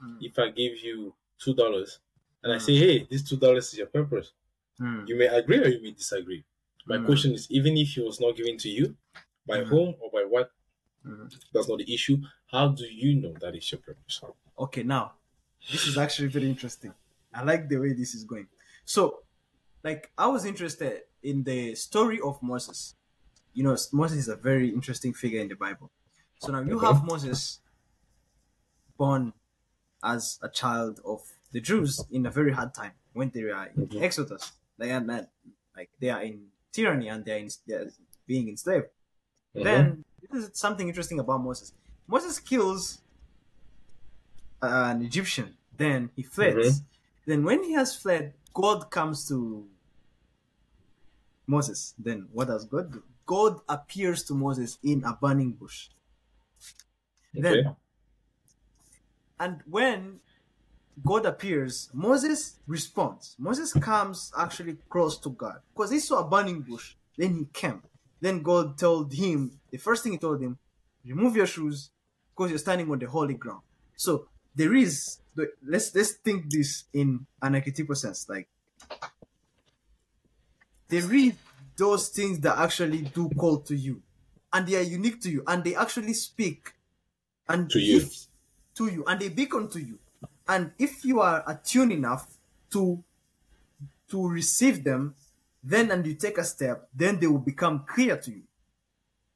Mm. if I give you two dollars, and I Mm. say, "Hey, this two dollars is your purpose," Mm. you may agree or you may disagree. My Mm. question is, even if it was not given to you by Mm. whom or by what, that's not the issue. How do you know that is your purpose? Okay, now this is actually very interesting. I like the way this is going. So, like, I was interested in the story of Moses. You know, Moses is a very interesting figure in the Bible. So now you have Moses born as a child of the Jews in a very hard time when they are in Mhm. Exodus. They are not like they are in tyranny and they are, in, they are being enslaved. Mhm. Then this is something interesting about Moses. Moses kills an Egyptian. Then he fled. Mhm. Then when he has fled, God comes to Moses. Then what does God do? God appears to Moses in a burning bush. okay. Then and when God appears, Moses responds. Moses comes actually close to God because he saw a burning bush. Then he came. Then God told him the first thing he told him, remove your shoes because you're standing on the holy ground. So there is let's let's think this in an archetypal sense. Like there is those things that actually do call to you, and they are unique to you, and they actually speak and To you. if- to you, and they beacon to you. And if you are attuned enough to to receive them, then and you take a step, then they will become clear to you.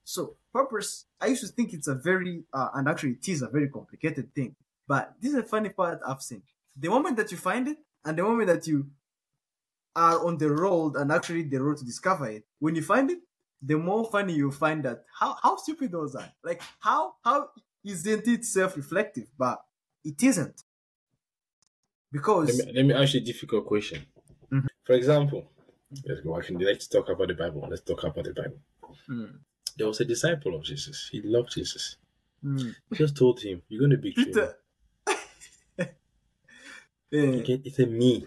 So purpose, I used to think it's a very uh, and actually it is a very complicated thing. But this is a funny part I've seen. The moment that you find it, and the moment that you are on the road and actually the road to discover it, when you find it, the more funny you find that how how stupid those are. Like how how isn't it self-reflective? But it isn't. Because Let me, let me ask you a difficult question. Mhm. For example, let's go back and let's talk about the Bible. Let's talk about the Bible. Mm, There was a disciple of Jesus. He loved Jesus. mm. He just told him, "You're going to be Peter. Eh, Okay, it's a me.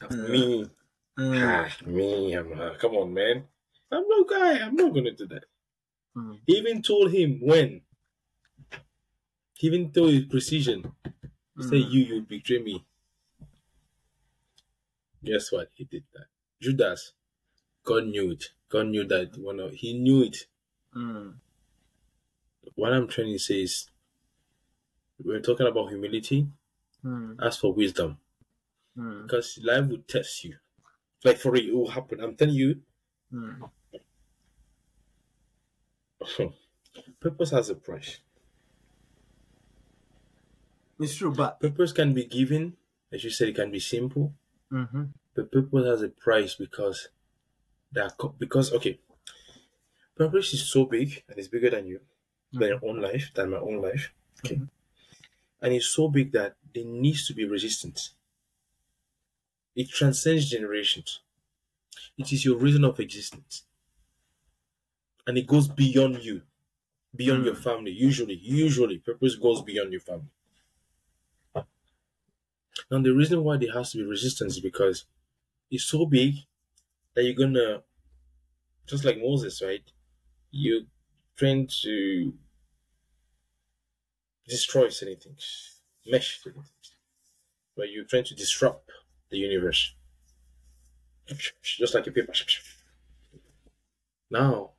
Mm. Me. mm, Ah, me. I'm, uh, come on, man. I'm no guy. I'm not going to do that. mm. He even told him when. Even though his precision. He said, Mm. You, you betray me. Guess what? He did that. Judas, God knew it. God knew that one of, he knew it. Mm, What I'm trying to say is, we're talking about humility. mm, Ask for wisdom mm, because life will test you. Like for it, it will happen. I'm telling you, mm. purpose has a price. It's true, but Purpose can be given, as you said, it can be simple, Mhm. but purpose has a price because that because okay, purpose is so big and it's bigger than you, mm. than your own life, than my own life. Okay, mm-hmm. and it's so big that there needs to be resistance. It transcends generations. It is your reason of existence. And it goes beyond you, beyond mm. your family. Usually, usually, purpose goes beyond your family. Now, the reason why there has to be resistance is because it's so big that you're gonna, just like Moses, right? You're trying to destroy certain things, mesh certain things, but you're trying to disrupt the universe, just like a paper. Now,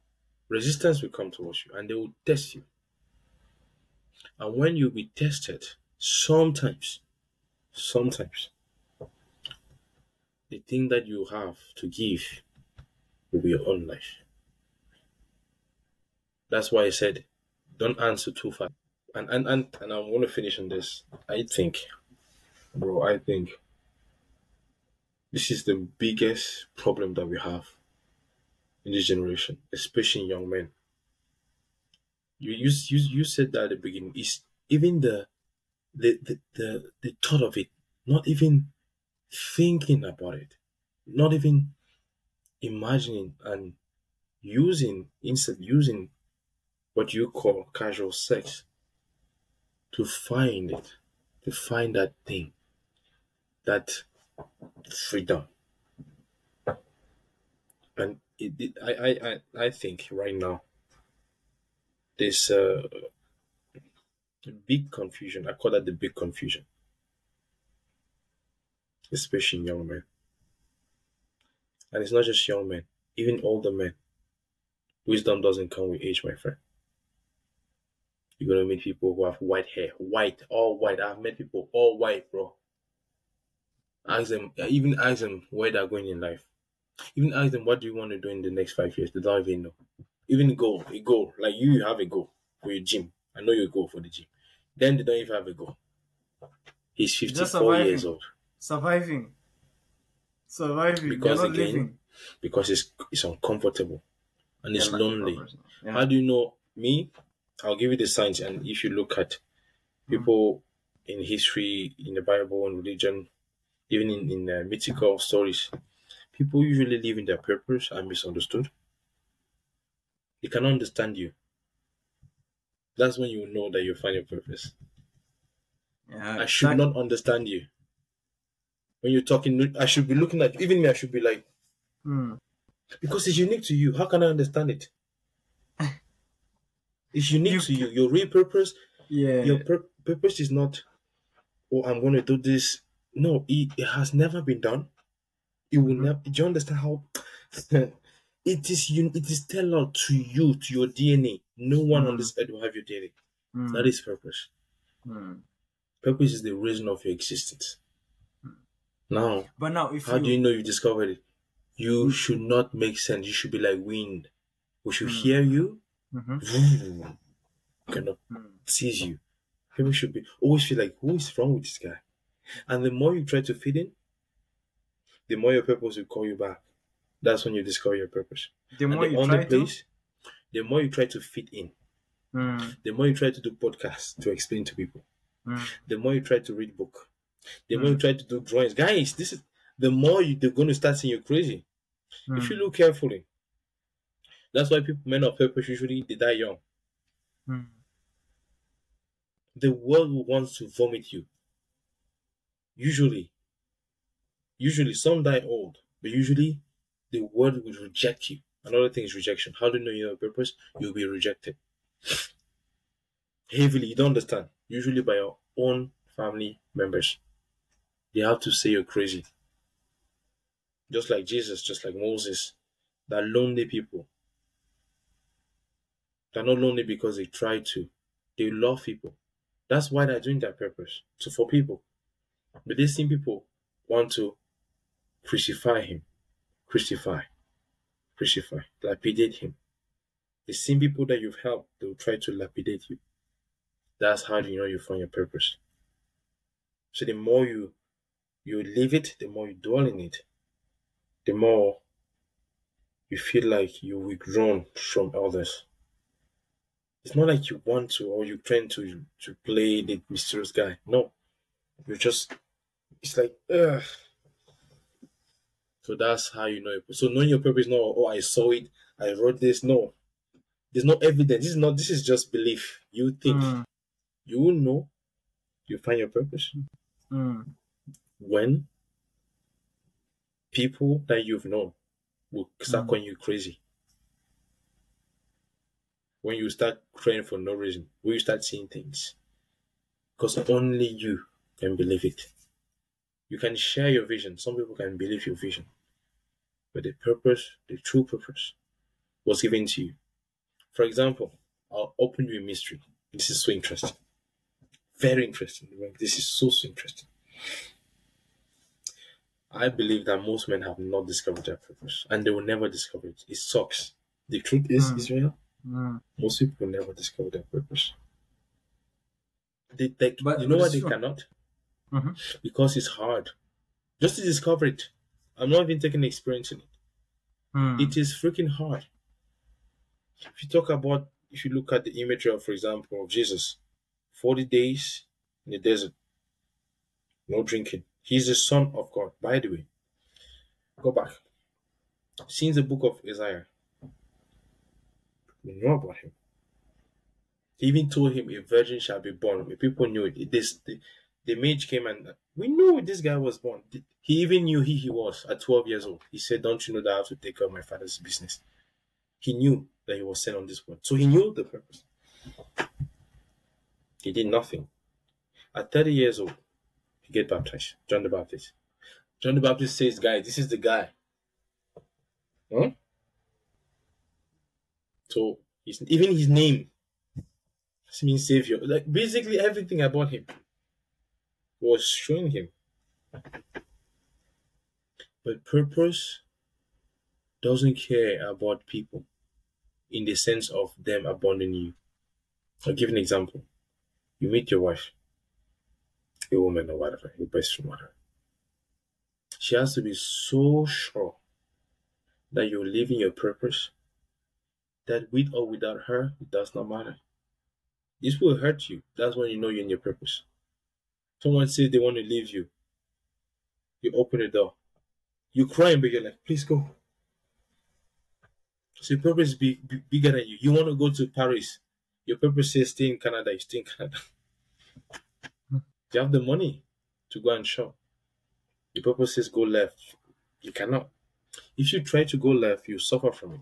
resistance will come towards you, and they will test you. And when you'll be tested, sometimes sometimes the thing that you have to give will be your own life. That's why I said, don't answer too fast. And and and, and I'm going to finish on this. I think, bro, I think this is the biggest problem that we have in this generation, especially in young men. You you you, you said that at the beginning. Is even the the, the, the, the thought of it, not even thinking about it, not even imagining and using, instead using what you call casual sex to find it, to find that thing, that freedom. And it, it, I, I, I, I think right now, this uh, big confusion. I call that the big confusion, especially in young men. And it's not just young men, even older men. Wisdom doesn't come with age, my friend. You're gonna meet people who have white hair, white, all white. I've met people all white, bro. Ask them, even ask them where they're going in life. Even ask them what do you want to do in the next five years. They don't even know. Even goal, a goal, like you have a goal for your gym. I know you go for the gym. Then they don't even have a goal. He's 54 years old. Surviving. Surviving. Because again, living. because it's it's uncomfortable and it's yeah, lonely. Yeah. How do you know me? I'll give you the signs, and if you look at people mm. in history, in the Bible, and religion, even in, in uh, mythical stories, people usually live in their purpose are misunderstood. They cannot understand you that's when you know that you find your purpose. Yeah, I should not understand you. When you're talking, I should be looking at even me. I should be like, hmm. because it's unique to you. How can I understand it? it's unique you, to you. Your real purpose. Yeah. Your pur- purpose is not. Oh, I'm going to do this. No, it, it has never been done. It will mm-hmm. never. Do you understand how? it is you. It is tailored to you, to your DNA. No one mm. on this earth will have your DNA. Mm. That is purpose. Mm. Purpose is the reason of your existence. Hmm. Now, but now, if how you... do you know you discovered it? You hmm. should not make sense. You should be like wind. We should hmm. hear you. Mm-hmm. Cannot seize you. People should be always feel like, who is wrong with this guy? And the more you try to fit in, the more your purpose will call you back. That's when you discover your purpose. The more the you try place, to the more you try to fit in, mm. the more you try to do podcasts to explain to people, mm. the more you try to read book, the mm. more you try to do drawings. Guys, this is the more you, they're going to start seeing you're crazy. If you look carefully, that's why people, men of purpose, usually they die young. The world wants to vomit you. Usually, usually some die old, but usually the world will reject you. Another thing is rejection. How do you know you have a purpose? You'll be rejected. Heavily, you don't understand. Usually by your own family members. They have to say you're crazy. Just like Jesus, just like Moses. They're lonely people. They're not lonely because they try to. They love people. That's why they're doing their purpose. So for people. But these same people want to crucify him. Crucify crucify, lapidate him. The same people that you've helped, they will try to lapidate you. That's how you know you find your purpose. So the more you you live it, the more you dwell in it, the more you feel like you're withdrawn from others. It's not like you want to or you trying to to play the mysterious guy. No, you just it's like ugh. So that's how you know it. So knowing your purpose, no, oh I saw it, I wrote this. No, there's no evidence. This is not. This is just belief. You think Mm. you will know. You find your purpose Mm. when people that you've known will start Mm. calling you crazy. When you start crying for no reason, when you start seeing things, because only you can believe it. You can share your vision. Some people can believe your vision, but the purpose, the true purpose, was given to you. For example, I'll open you a mystery. This is so interesting. Very interesting. This is so, so interesting. I believe that most men have not discovered their purpose and they will never discover it. It sucks. The truth is, Mm. Israel, Mm. most people will never discover their purpose. They, they, But- you know why they true. cannot? Mhm. Because it's hard. Just to discover it. I'm not even taking experience in it. Mm. It is freaking hard. If you talk about, if you look at the imagery of, for example, of Jesus, 40 days in the desert, no drinking. He's the Son of God. By the way, go back. Since the book of Isaiah, we know about him. He even told him a virgin shall be born. People knew it. This the, the mage came and we knew this guy was born. He even knew he he was at 12 years old. He said, Don't you know that I have to take care of my father's business? He knew that he was sent on this world. So he knew the purpose. He did nothing. At 30 years old, he get baptized. John the Baptist. John the Baptist says, Guys, this is the guy. Huh? So his, even his name means savior. Like basically everything about him was showing him. But purpose doesn't care about people in the sense of them abandoning you. I'll give an example. You meet your wife, a woman or whatever, your best friend, whatever. She has to be so sure that you're living your purpose that with or without her, it does not matter. This will hurt you. That's when you know you're in your purpose. Someone says they want to leave you. You open the door. You're crying, but you're like, please go. So your purpose is be, be, bigger than you. You want to go to Paris. Your purpose says stay in Canada. You stay in Canada. you have the money to go and shop. Your purpose says go left. You cannot. If you try to go left, you suffer from it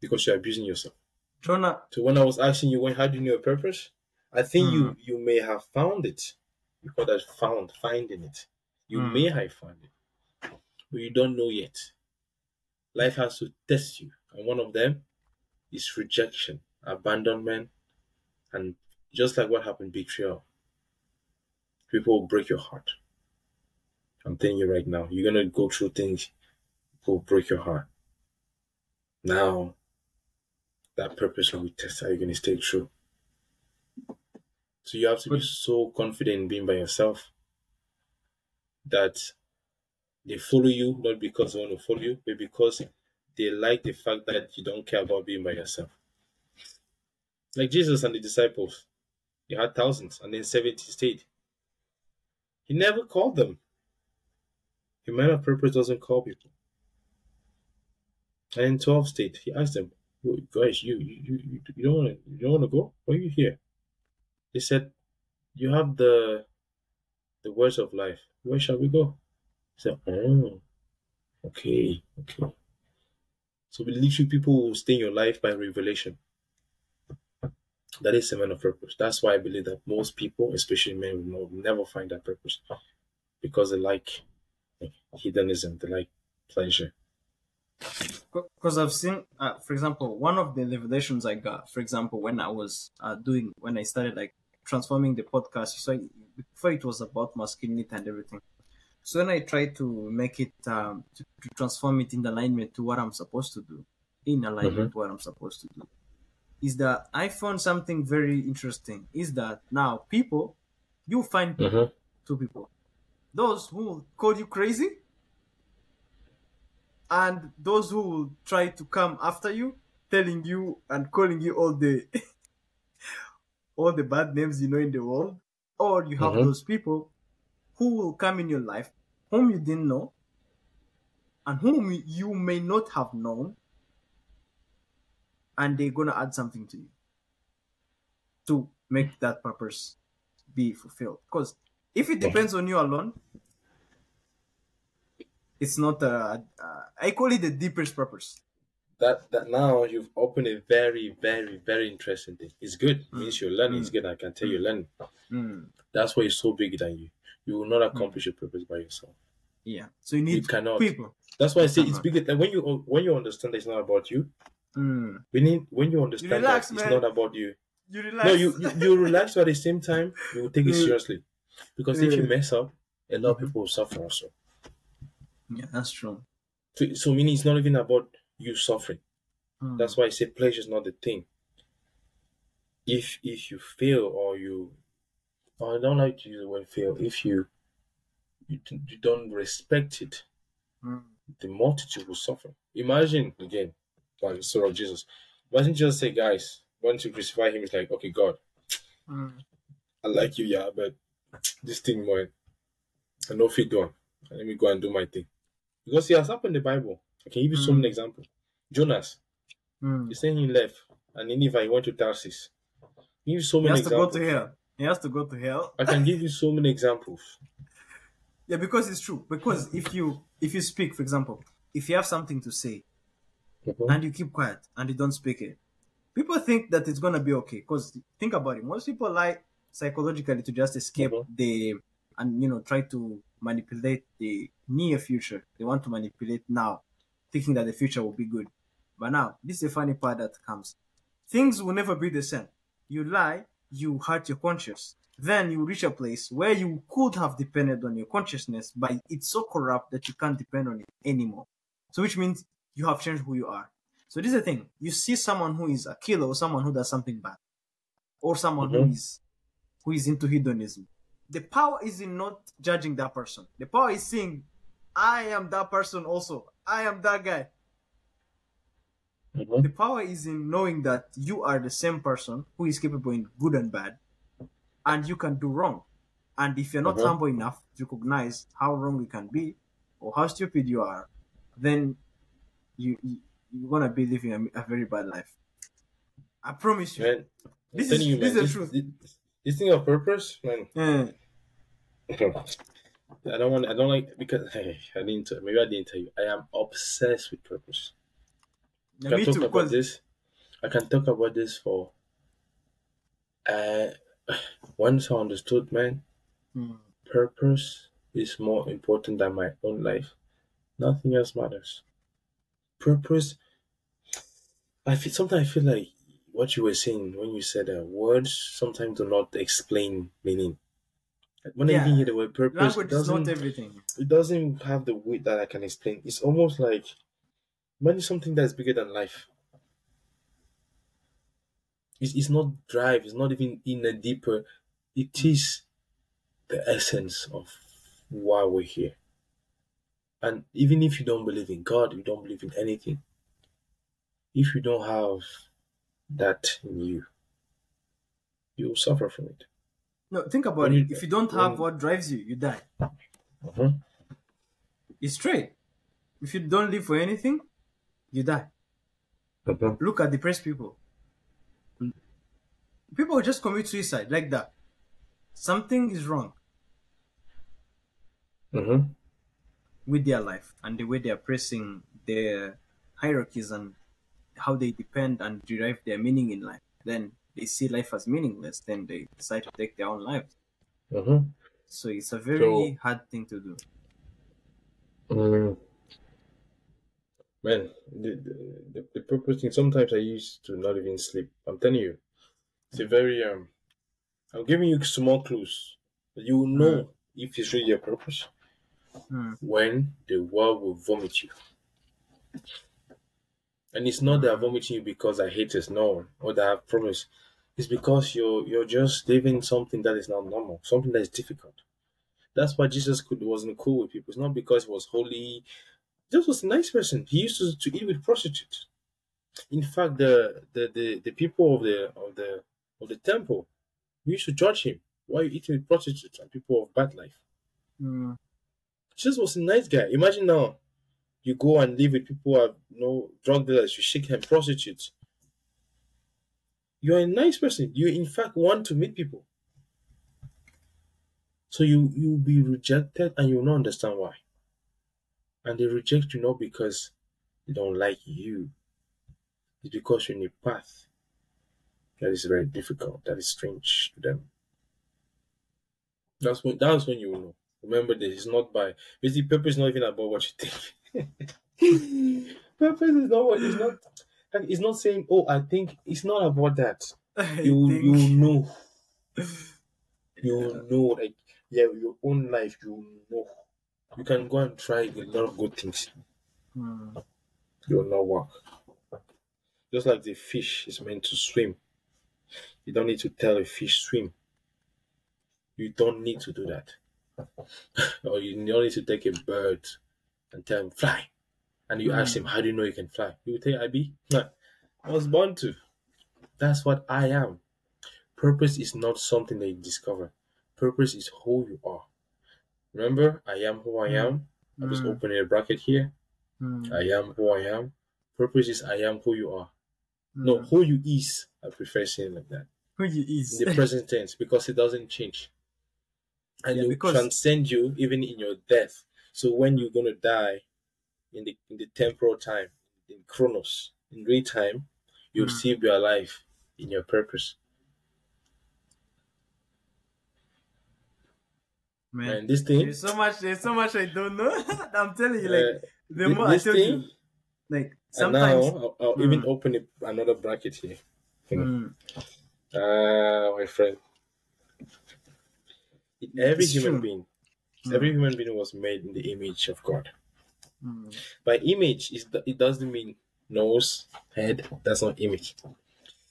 because you're abusing yourself. Jonah, So when I was asking you when how do you know your purpose, I think you you may have found it. You call that found, finding it. You Mm. may have found it, but you don't know yet. Life has to test you, and one of them is rejection, abandonment, and just like what happened, betrayal. People will break your heart. I'm telling you right now, you're gonna go through things that will break your heart. Now, that purpose will be tested. Are you going to stay true? So you have to be so confident in being by yourself that they follow you not because they want to follow you, but because they like the fact that you don't care about being by yourself. Like Jesus and the disciples, they had thousands and then 70 stayed. He never called them. A man of purpose doesn't call people. And in 12 stayed. He asked them, "Well, guys, you you, you, you don't want to you don't want to go? Why are you here? They said, you have the the words of life. Where shall we go? He said, oh, okay, okay. So literally, people will stay in your life by revelation. That is a man of purpose. That's why I believe that most people, especially men, will never find that purpose because they like hedonism, they like pleasure. because I've seen, uh, for example, one of the revelations I got, for example, when I was uh, doing, when I started like transforming the podcast, so I, before it was about masculinity and everything. So when I tried to make it, um, to, to transform it in alignment to what I'm supposed to do, in alignment to what I'm supposed to do, is that I found something very interesting. Is that now people, you find people, Mhm. two people, those who will call you crazy and those who will try to come after you telling you and calling you all the all the bad names you know in the world, or you have Mhm. those people who will come in your life whom you didn't know and whom you may not have known, and they're gonna add something to you to make that purpose be fulfilled. Because if it depends on you alone, it's not a. Uh, I call it the deepest purpose. That that now you've opened a very, very, very interesting thing. It's good. It means you're learning. It's good. I can tell you're learning. Mm, That's why it's so bigger than you. You will not accomplish your purpose by yourself. yeah. So you need cannot. people. That's why I say it's bigger. Than when you when you understand that it's not about you. Mm. We need when you understand relax, that it's not about you. You relax. No, you, you you relax, but at the same time you will take it Mm. seriously. Because if you Mm. mess up, a lot of Mhm. people will suffer also. Yeah, that's true. So, so meaning it's not even about you suffering. Mm. That's why I say pleasure is not the thing. If if you fail or you, or I don't like to use the word fail. If you you, you don't respect it, Mm. the multitude will suffer. Imagine again, by the story of Jesus. Imagine just say, guys, once you crucify him, it's like, okay, God, Mm. I like you, yeah, but this thing, man, I know fit done. Let me go and do my thing. Because it has happened in the Bible. I can give you so Mm. many examples. Jonas, Mm. He said he left, and Nineveh he went to Tarsus. Give you so He many has to go to hell. He has to go to hell. I can give you so many examples. Yeah, because it's true. Because if you if you speak, for example, if you have something to say Mhm. and you keep quiet and you don't speak it, people think that it's gonna be okay. Because think about it, most people lie psychologically to just escape Mhm. the and you know try to manipulate the near future. They want to manipulate now, thinking that the future will be good. But now, this is the funny part that comes. Things will never be the same. You lie, you hurt your conscience. Then you reach a place where you could have depended on your consciousness, but it's so corrupt that you can't depend on it anymore. So, which means you have changed who you are. So, this is the thing. You see someone who is a killer or someone who does something bad, or someone who Mhm. is who is into hedonism. The power is in not judging that person. The power is saying, I am that person also. I am that guy. Mhm. The power is in knowing that you are the same person who is capable in good and bad, and you can do wrong. And if you're not Mhm. humble enough to recognize how wrong you can be or how stupid you are, then you, you you're gonna be living a, a very bad life. I promise you. Man, This is- you, this man, is the truth. This, this thing of purpose, man. Eh, I don't want. I don't like because hey, I didn't. tell- Maybe I didn't tell you. I am obsessed with purpose. I can me talk too. about this. I can talk about this for. Uh, once I understood, man, Hmm. purpose is more important than my own life. Nothing else matters. Purpose. I feel sometimes I feel like what you were saying when you said that words sometimes do not explain meaning. When I Yeah. even hear the word purpose, it language is not doesn't, everything. it doesn't have the weight that I can explain. It's almost like money is something that's bigger than life. It's, it's not drive, it's not even in a deeper, it is the essence of why we're here. And even if you don't believe in God, you don't believe in anything, if you don't have that in you, you will suffer from it. No, think about it. If you don't have what drives you, you die. Mhm. It's straight. If you don't live for anything, you die. Look at depressed people. People just commit suicide like that. Something is wrong Mhm. with their life and the way they are pressing their hierarchies and how they depend and derive their meaning in life. Then they see life as meaningless. Then they decide to take their own lives. Mhm. So it's a very So- hard thing to do. Mm. Man, the, the, the, purpose thing, sometimes I used to not even sleep. I'm telling you, it's a very, um, I'm giving you small clues. You will know if it's really your purpose Hmm. when the world will vomit you. And it's not that I'm vomiting you because I hate it, no, or that I have problems. It's because you're you're just living something that is not normal, something that is difficult. That's why Jesus could wasn't cool with people. It's not because he was holy. Jesus was a nice person. He used to, to eat with prostitutes. In fact, the, the, the, the people of the of the of the temple used to judge him. Why are you eating with prostitutes and people of bad life? Mm. Jesus was a nice guy. Imagine now you go and live with people who are you know drug dealers, you shake hand, prostitutes. You're a nice person. You in fact want to meet people. So you you'll be rejected and you'll not understand why. And they reject you not because they don't like you. It's because you're in a path that is very difficult, that is strange to them. That's when that's when you will know. Remember this is not by basically purpose is not even about what you think. Purpose is not what it's not like it's not saying, oh I think it's not about that. You think- you know. You know like yeah, your own life you know. You can go and try a lot of good things. Mm. It will not work. Just like the fish is meant to swim. You don't need to tell a fish swim. You don't need to do that. or you don't need to take a bird and tell him fly. And you ask him, How do you know you can fly? He tell you, I be. I was born to. That's what I am. Purpose is not something that you discover. Purpose is who you are. Remember, I am who I am. I'm just Mm. opening a bracket here. Mm. I am who I am. Purpose is I am who you are. No, Mm. who you is. I prefer saying like that. Who you is? In the present tense, because it doesn't change. And Yeah, it will transcend you even in your death. So when you're gonna die in the in the temporal time, in chronos, in real time, you'll Mm. still be alive in your purpose. Man, And this thing, there's so much. There's so much I don't know. I'm telling you, uh, like the more I told thing, you, like sometimes and now. I'll, I'll even Mm. open it, another bracket here. Mm. Ah, my friend. Every It's human true. being, Mm. every human being was made in the image of God. Mm. By image, is it doesn't mean nose, head. That's not image.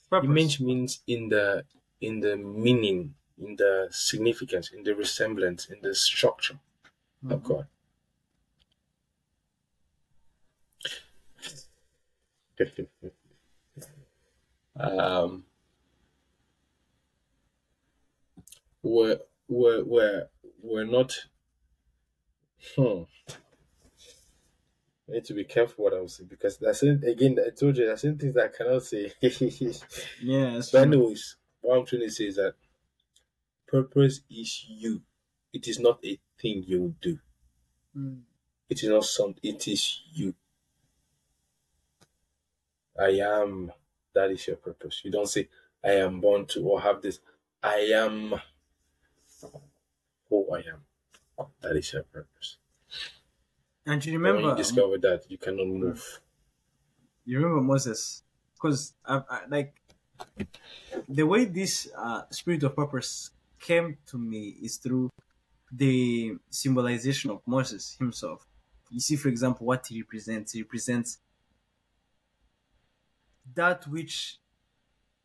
Purpose. Image means in the in the meaning, in the significance, in the resemblance, in the structure of Mhm. God. um, we're we're we're we're not. Hmm. I need to be careful what I was saying because that's it, again. I told you there's certain things that I cannot say. Yeah, But anyways, what I'm trying to say is that purpose is you. It is not a thing you will do. Mm. It is not something. It is you. I am. That is your purpose. You don't say I am born to or have this. I am who I am. That is your purpose. And you And when remember, you discover that, you cannot move. you remember Moses, because I, I, like the way this uh, spirit of purpose came to me is through the symbolization of Moses himself. You see, for example, what he represents. He represents that which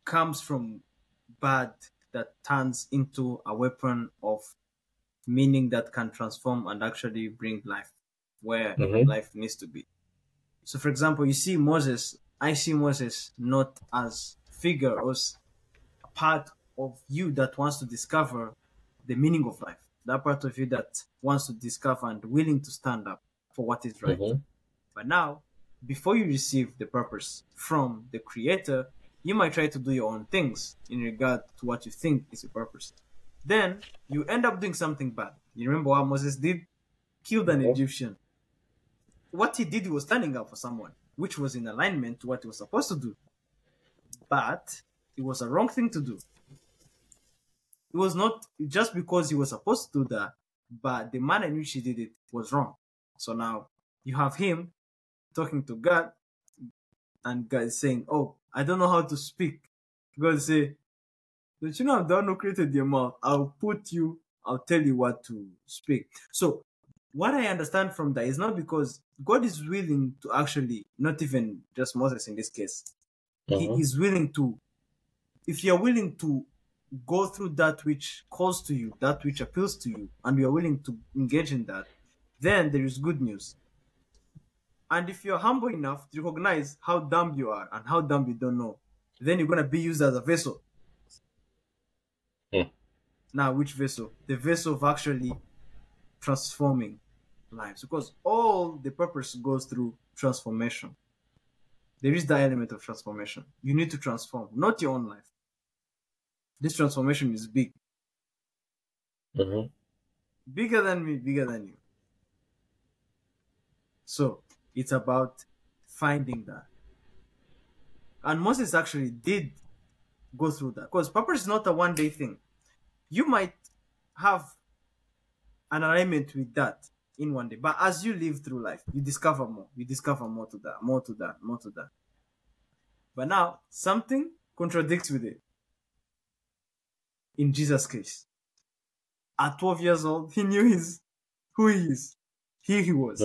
comes from bad that turns into a weapon of meaning that can transform and actually bring life where Mhm. life needs to be. So, for example, you see Moses. I see Moses not as figure or a part of you that wants to discover the meaning of life. That part of you that wants to discover and willing to stand up for what is right. Mhm. But now, before you receive the purpose from the Creator, you might try to do your own things in regard to what you think is your purpose. Then you end up doing something bad. You remember what Moses did? Killed an. Egyptian. What he did was standing up for someone, which was in alignment to what he was supposed to do. But it was a wrong thing to do. It was not just because he was supposed to do that, but the manner in which he did it was wrong. So now you have him talking to God, and God is saying, Oh, I don't know how to speak. God say, Don't you know I'm the one who created your mouth? I'll put you, I'll tell you what to speak. So what I understand from that is not because God is willing to actually, not even just Moses in this case, Mhm. he is willing to, if you're willing to go through that which calls to you, that which appeals to you, and you're willing to engage in that, then there is good news. And if you're humble enough to recognize how dumb you are and how dumb you don't know, then you're gonna be used as a vessel. Now, which vessel? The vessel of actually transforming lives, because all the purpose goes through transformation. There is the element of transformation. You need to transform, not your own life. This transformation is big, Mhm. bigger than me, bigger than you. So it's about finding that. And Moses actually did go through that because purpose is not a one day thing. You might have an alignment with that in one day, but as you live through life, you discover more. You discover more to that, more to that, more to that. But now something contradicts with it. In Jesus' case, at 12 years old, he knew his who he is. Here he was.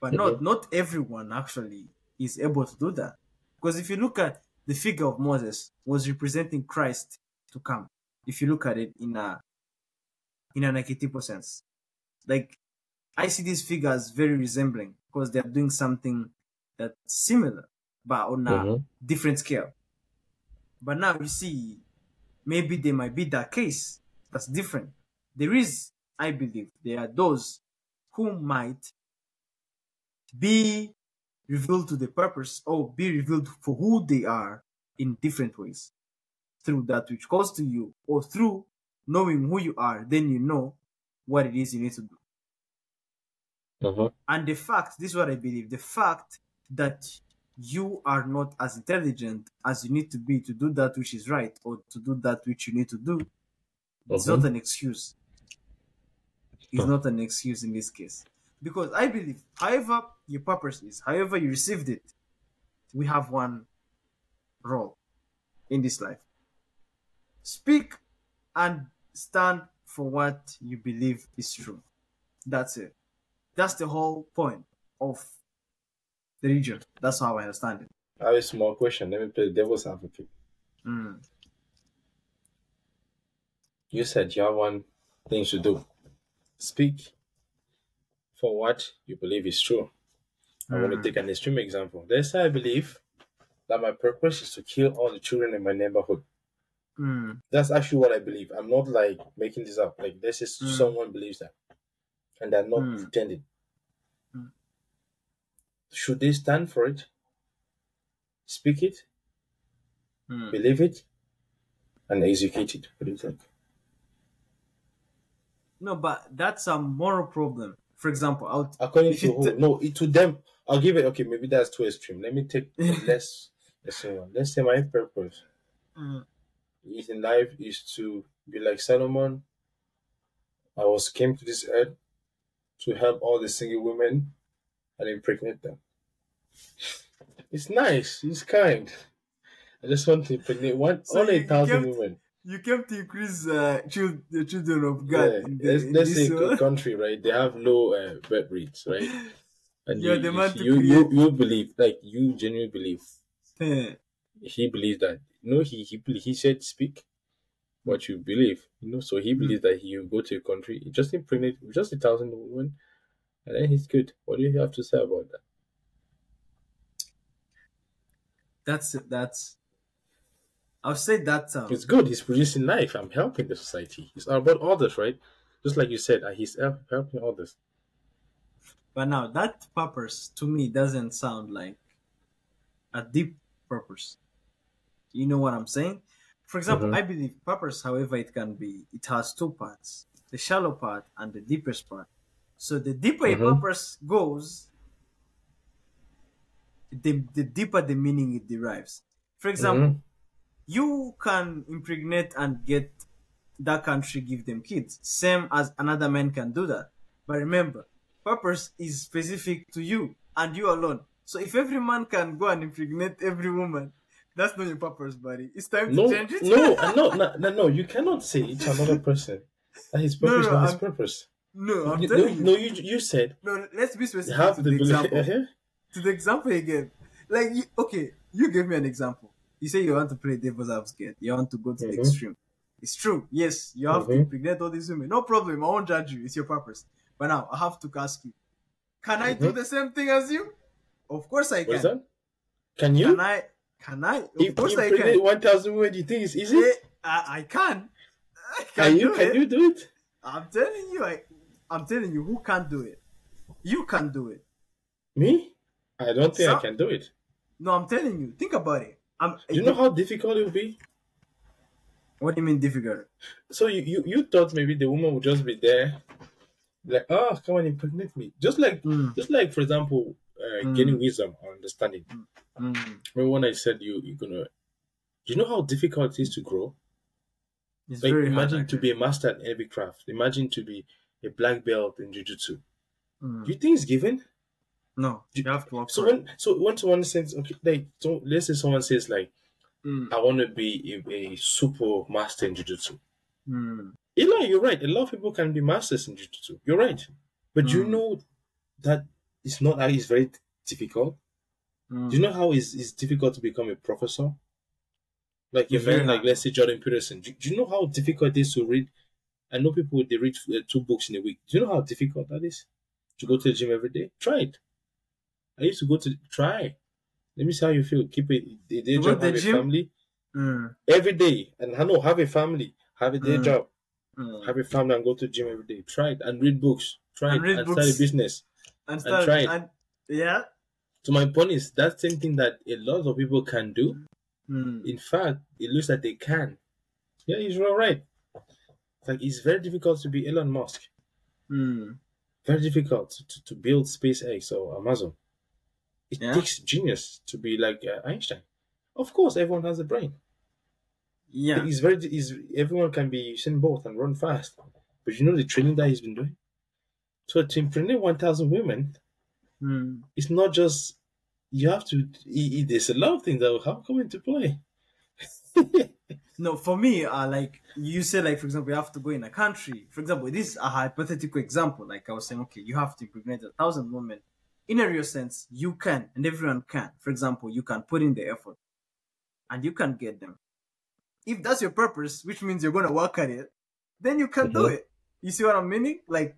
But not not everyone actually is able to do that. Because if you look at the figure of Moses was representing Christ to come. If you look at it in a in an archetypal sense. Like I see these figures very resembling because they are doing something that's similar but on a Mhm. different scale. But now you see, maybe there might be that case that's different. There is, I believe, there are those who might be revealed to the purpose or be revealed for who they are in different ways through that which calls to you or through knowing who you are then you know what it is you need to do Mhm. and the fact this is what i believe the fact that you are not as intelligent as you need to be to do that which is right or to do that which you need to do it's Mhm. not an excuse it's not an excuse in this case because i believe however your purpose is however you received it we have one role in this life speak and stand for what you believe is true that's it that's the whole point of the region that's how i understand it I have a small question. Let me play devil's advocate. Mm. You said you have one thing to do. Speak for what you believe is true. I want to take an extreme example. Let's say I believe that my purpose is to kill all the children in my neighborhood. Mm. That's actually what I believe. I'm not like making this up. Like this is Mm. someone believes that, and they're not Mm. pretending. Mm. Should they stand for it? Speak it, Mm. believe it, and execute it. What do you think? no but that's a moral problem for example i'll According to who? t- no, it, to them, I'll give it. Okay, maybe that's too extreme. Let me take less extreme one. Let's say my purpose in life is to be like Solomon. I was came to this earth to help all the single women and impregnate them. It's nice. It's kind. I just want to impregnate one So only a thousand kept- women. you came to increase uh, the children of god Yeah, in the, let's, let's say world. country, right? They have low uh, birth rates, right? And You're you, the you, man to you, you, you believe, like you genuinely believe Eh, he believes that you know he he he said speak what you believe you know so he Mm. believes that he will go to a country just impregnate just a thousand women and then he's good what do you have to say about that that's it. that's i'll say that um, it's good he's producing life i'm helping the society it's about others right just like you said uh, he's helping others But now that purpose to me doesn't sound like a deep purpose. You know what I'm saying? For example, Mhm. I believe purpose, however it can be, it has two parts: the shallow part and the deepest part. So the deeper a Mhm. purpose goes, the the deeper the meaning it derives. For example, Mhm. you can impregnate and get that country give them kids same as another man can do that but remember purpose is specific to you and you alone so if every man can go and impregnate every woman that's not your purpose buddy. It's time no to change it. no no no no no you cannot say it's another person. That his purpose no, not his I'm- purpose. No i'm You- telling no, you. no you you said no let's be specific have to the the example. uh-huh. to the example again. Like you, okay you gave me an example. You say you want to play devil's advocate. You want to go to the Mhm. extreme. It's true. Yes you have to Mhm. impregnate all these women. No problem. I won't judge you. It's your purpose. But now i have to ask you can i do Mhm. the same thing as you? Of course I can. Can you? Can I? Can I? Of If course you I can. 1,000 women, do you think it's easy? I, I can. I Can you? do Can it. you do it? I'm telling you, I, I'm telling you, who can't do it? You can do it. Me? I don't think I can do it. No, I'm telling you. Think about it. I'm, Do you know how difficult it will be? What do you mean difficult? So you, you, you thought maybe the woman would just be there, like, oh, come on, impregnate me. Just like, Mm, just like, for example, uh, Mm. gaining wisdom or understanding. mm. Remember when I said you, you're gonna, do you know how difficult it is to grow? It's Like, very imagine hard. to be a master in every craft. Imagine to be a black belt in jiu-jitsu. Mm. Do you think it's given? No, you have to work So when so when someone says okay, like so let's say someone says like Mm, I want to be a, a super master in jiu-jitsu. mm, Eli, you're right. A lot of people can be masters in jiu-jitsu. You're right. But do you Mm. know that it's not that it's very difficult? mm. Do you know how it's, it's difficult to become a professor? Like very man like let's say Jordan Peterson. Do, do you know how difficult it is to read? I know people they read uh, two books in a week. Do you know how difficult that is? To go to the gym every day. Try it. I used to go to try. Let me see how you feel. Keep it a day job, have the a family Mm, every day, and I know have a family, have a day Mm. job, mm. have a family, and go to the gym every day. Try it and read books. Try And it and start a books. business. And start, try it. and, yeah. So my point is that same thing that a lot of people can do. Mm, In fact, it looks like they can. Yeah, he's all right. It's like it's very difficult to be Elon Musk. mm. Very difficult to, to build SpaceX or Amazon. It Yeah. takes genius to be like uh, Einstein. Of course, everyone has a brain. Yeah. It's very. Is everyone can be Usain Bolt and run fast, but you know the training that he's been doing. So to impregnate one thousand women, Mm. it's not just you have to. It, it- there's a lot of things that will have come into play. No, for me, uh, like you say, like for example, you have to go in a country. For example, this is a hypothetical example. Like I was saying, okay, you have to impregnate a thousand women. In a real sense, you can, and everyone can. For example, you can put in the effort, and you can get them. If that's your purpose, which means you're gonna work at it, then you can do Mhm. it. You see what I'm meaning? Like,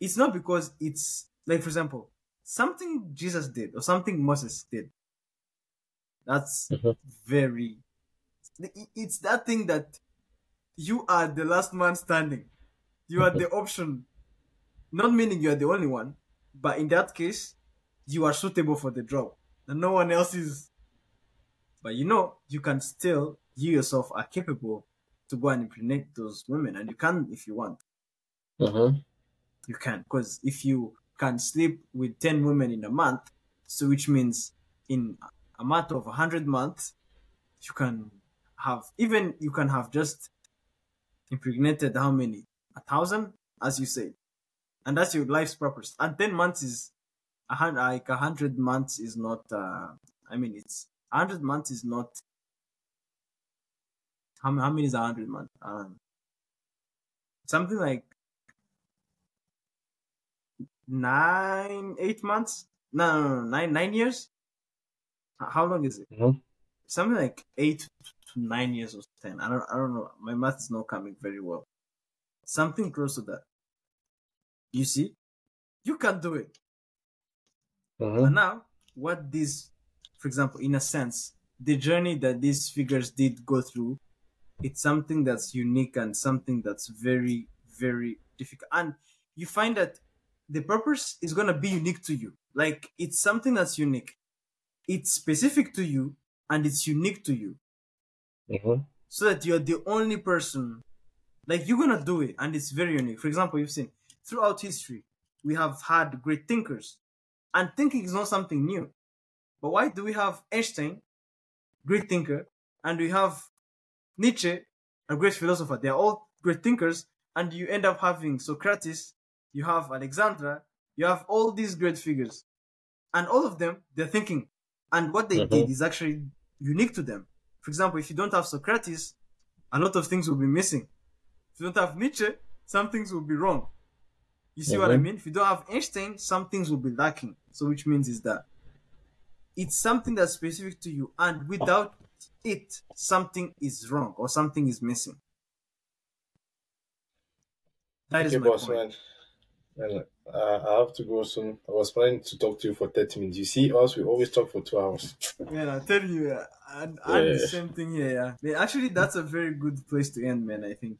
it's not because it's like, for example, something Jesus did or something Moses did. That's Mhm. very it's that thing that you are the last man standing. You are the option. Not meaning you are the only one, but in that case, you are suitable for the job. And no one else is. But you know, you can still, you yourself are capable to go and impregnate those women. And you can if you want. Uh-huh. You can. Because if you can sleep with 10 women in a month, so which means in a matter of 100 months, you can have, even you can have just impregnated how many? A thousand, as you said. And that's your life's purpose. And 10 months is, a hundred like a hundred months is not, uh, I mean, it's, a hundred months is not, how, how many is a hundred months? Um, something like nine, eight months? No, no, no, nine, nine years? How long is it? Mhm. Something like eight to nine years or ten. I don't, I don't know. My math is not coming very well. Something close to that. You see, you can do it. Uh-huh. But now, what this, for example, in a sense, the journey that these figures did go through, it's something that's unique and something that's very, very difficult. And you find that the purpose is going to be unique to you. Like, it's something that's unique. It's specific to you and it's unique to you. Uh-huh. So that you're the only person, like, you're going to do it and it's very unique. For example, you've seen throughout history, we have had great thinkers and thinking is not something new. But why do we have Einstein, great thinker, and we have Nietzsche, a great philosopher? They are all great thinkers, and you end up having Socrates, you have Alexandra, you have all these great figures, and all of them they're thinking, and what they Mhm. did is actually unique to them. For example, if you don't have Socrates, a lot of things will be missing. If you don't have Nietzsche, some things will be wrong. You see what I Mhm. mean? If you don't have Einstein, some things will be lacking. So which means is that it's something that's specific to you, and without it, something is wrong or something is missing. That is Okay, my boss point. man. And uh, I have to go soon. I was planning to talk to you for 30 minutes. You see, us, we always talk for two hours. Man, I tell you, and I'm Yeah. the same thing here. Yeah, man, actually, that's a very good place to end, man. I think.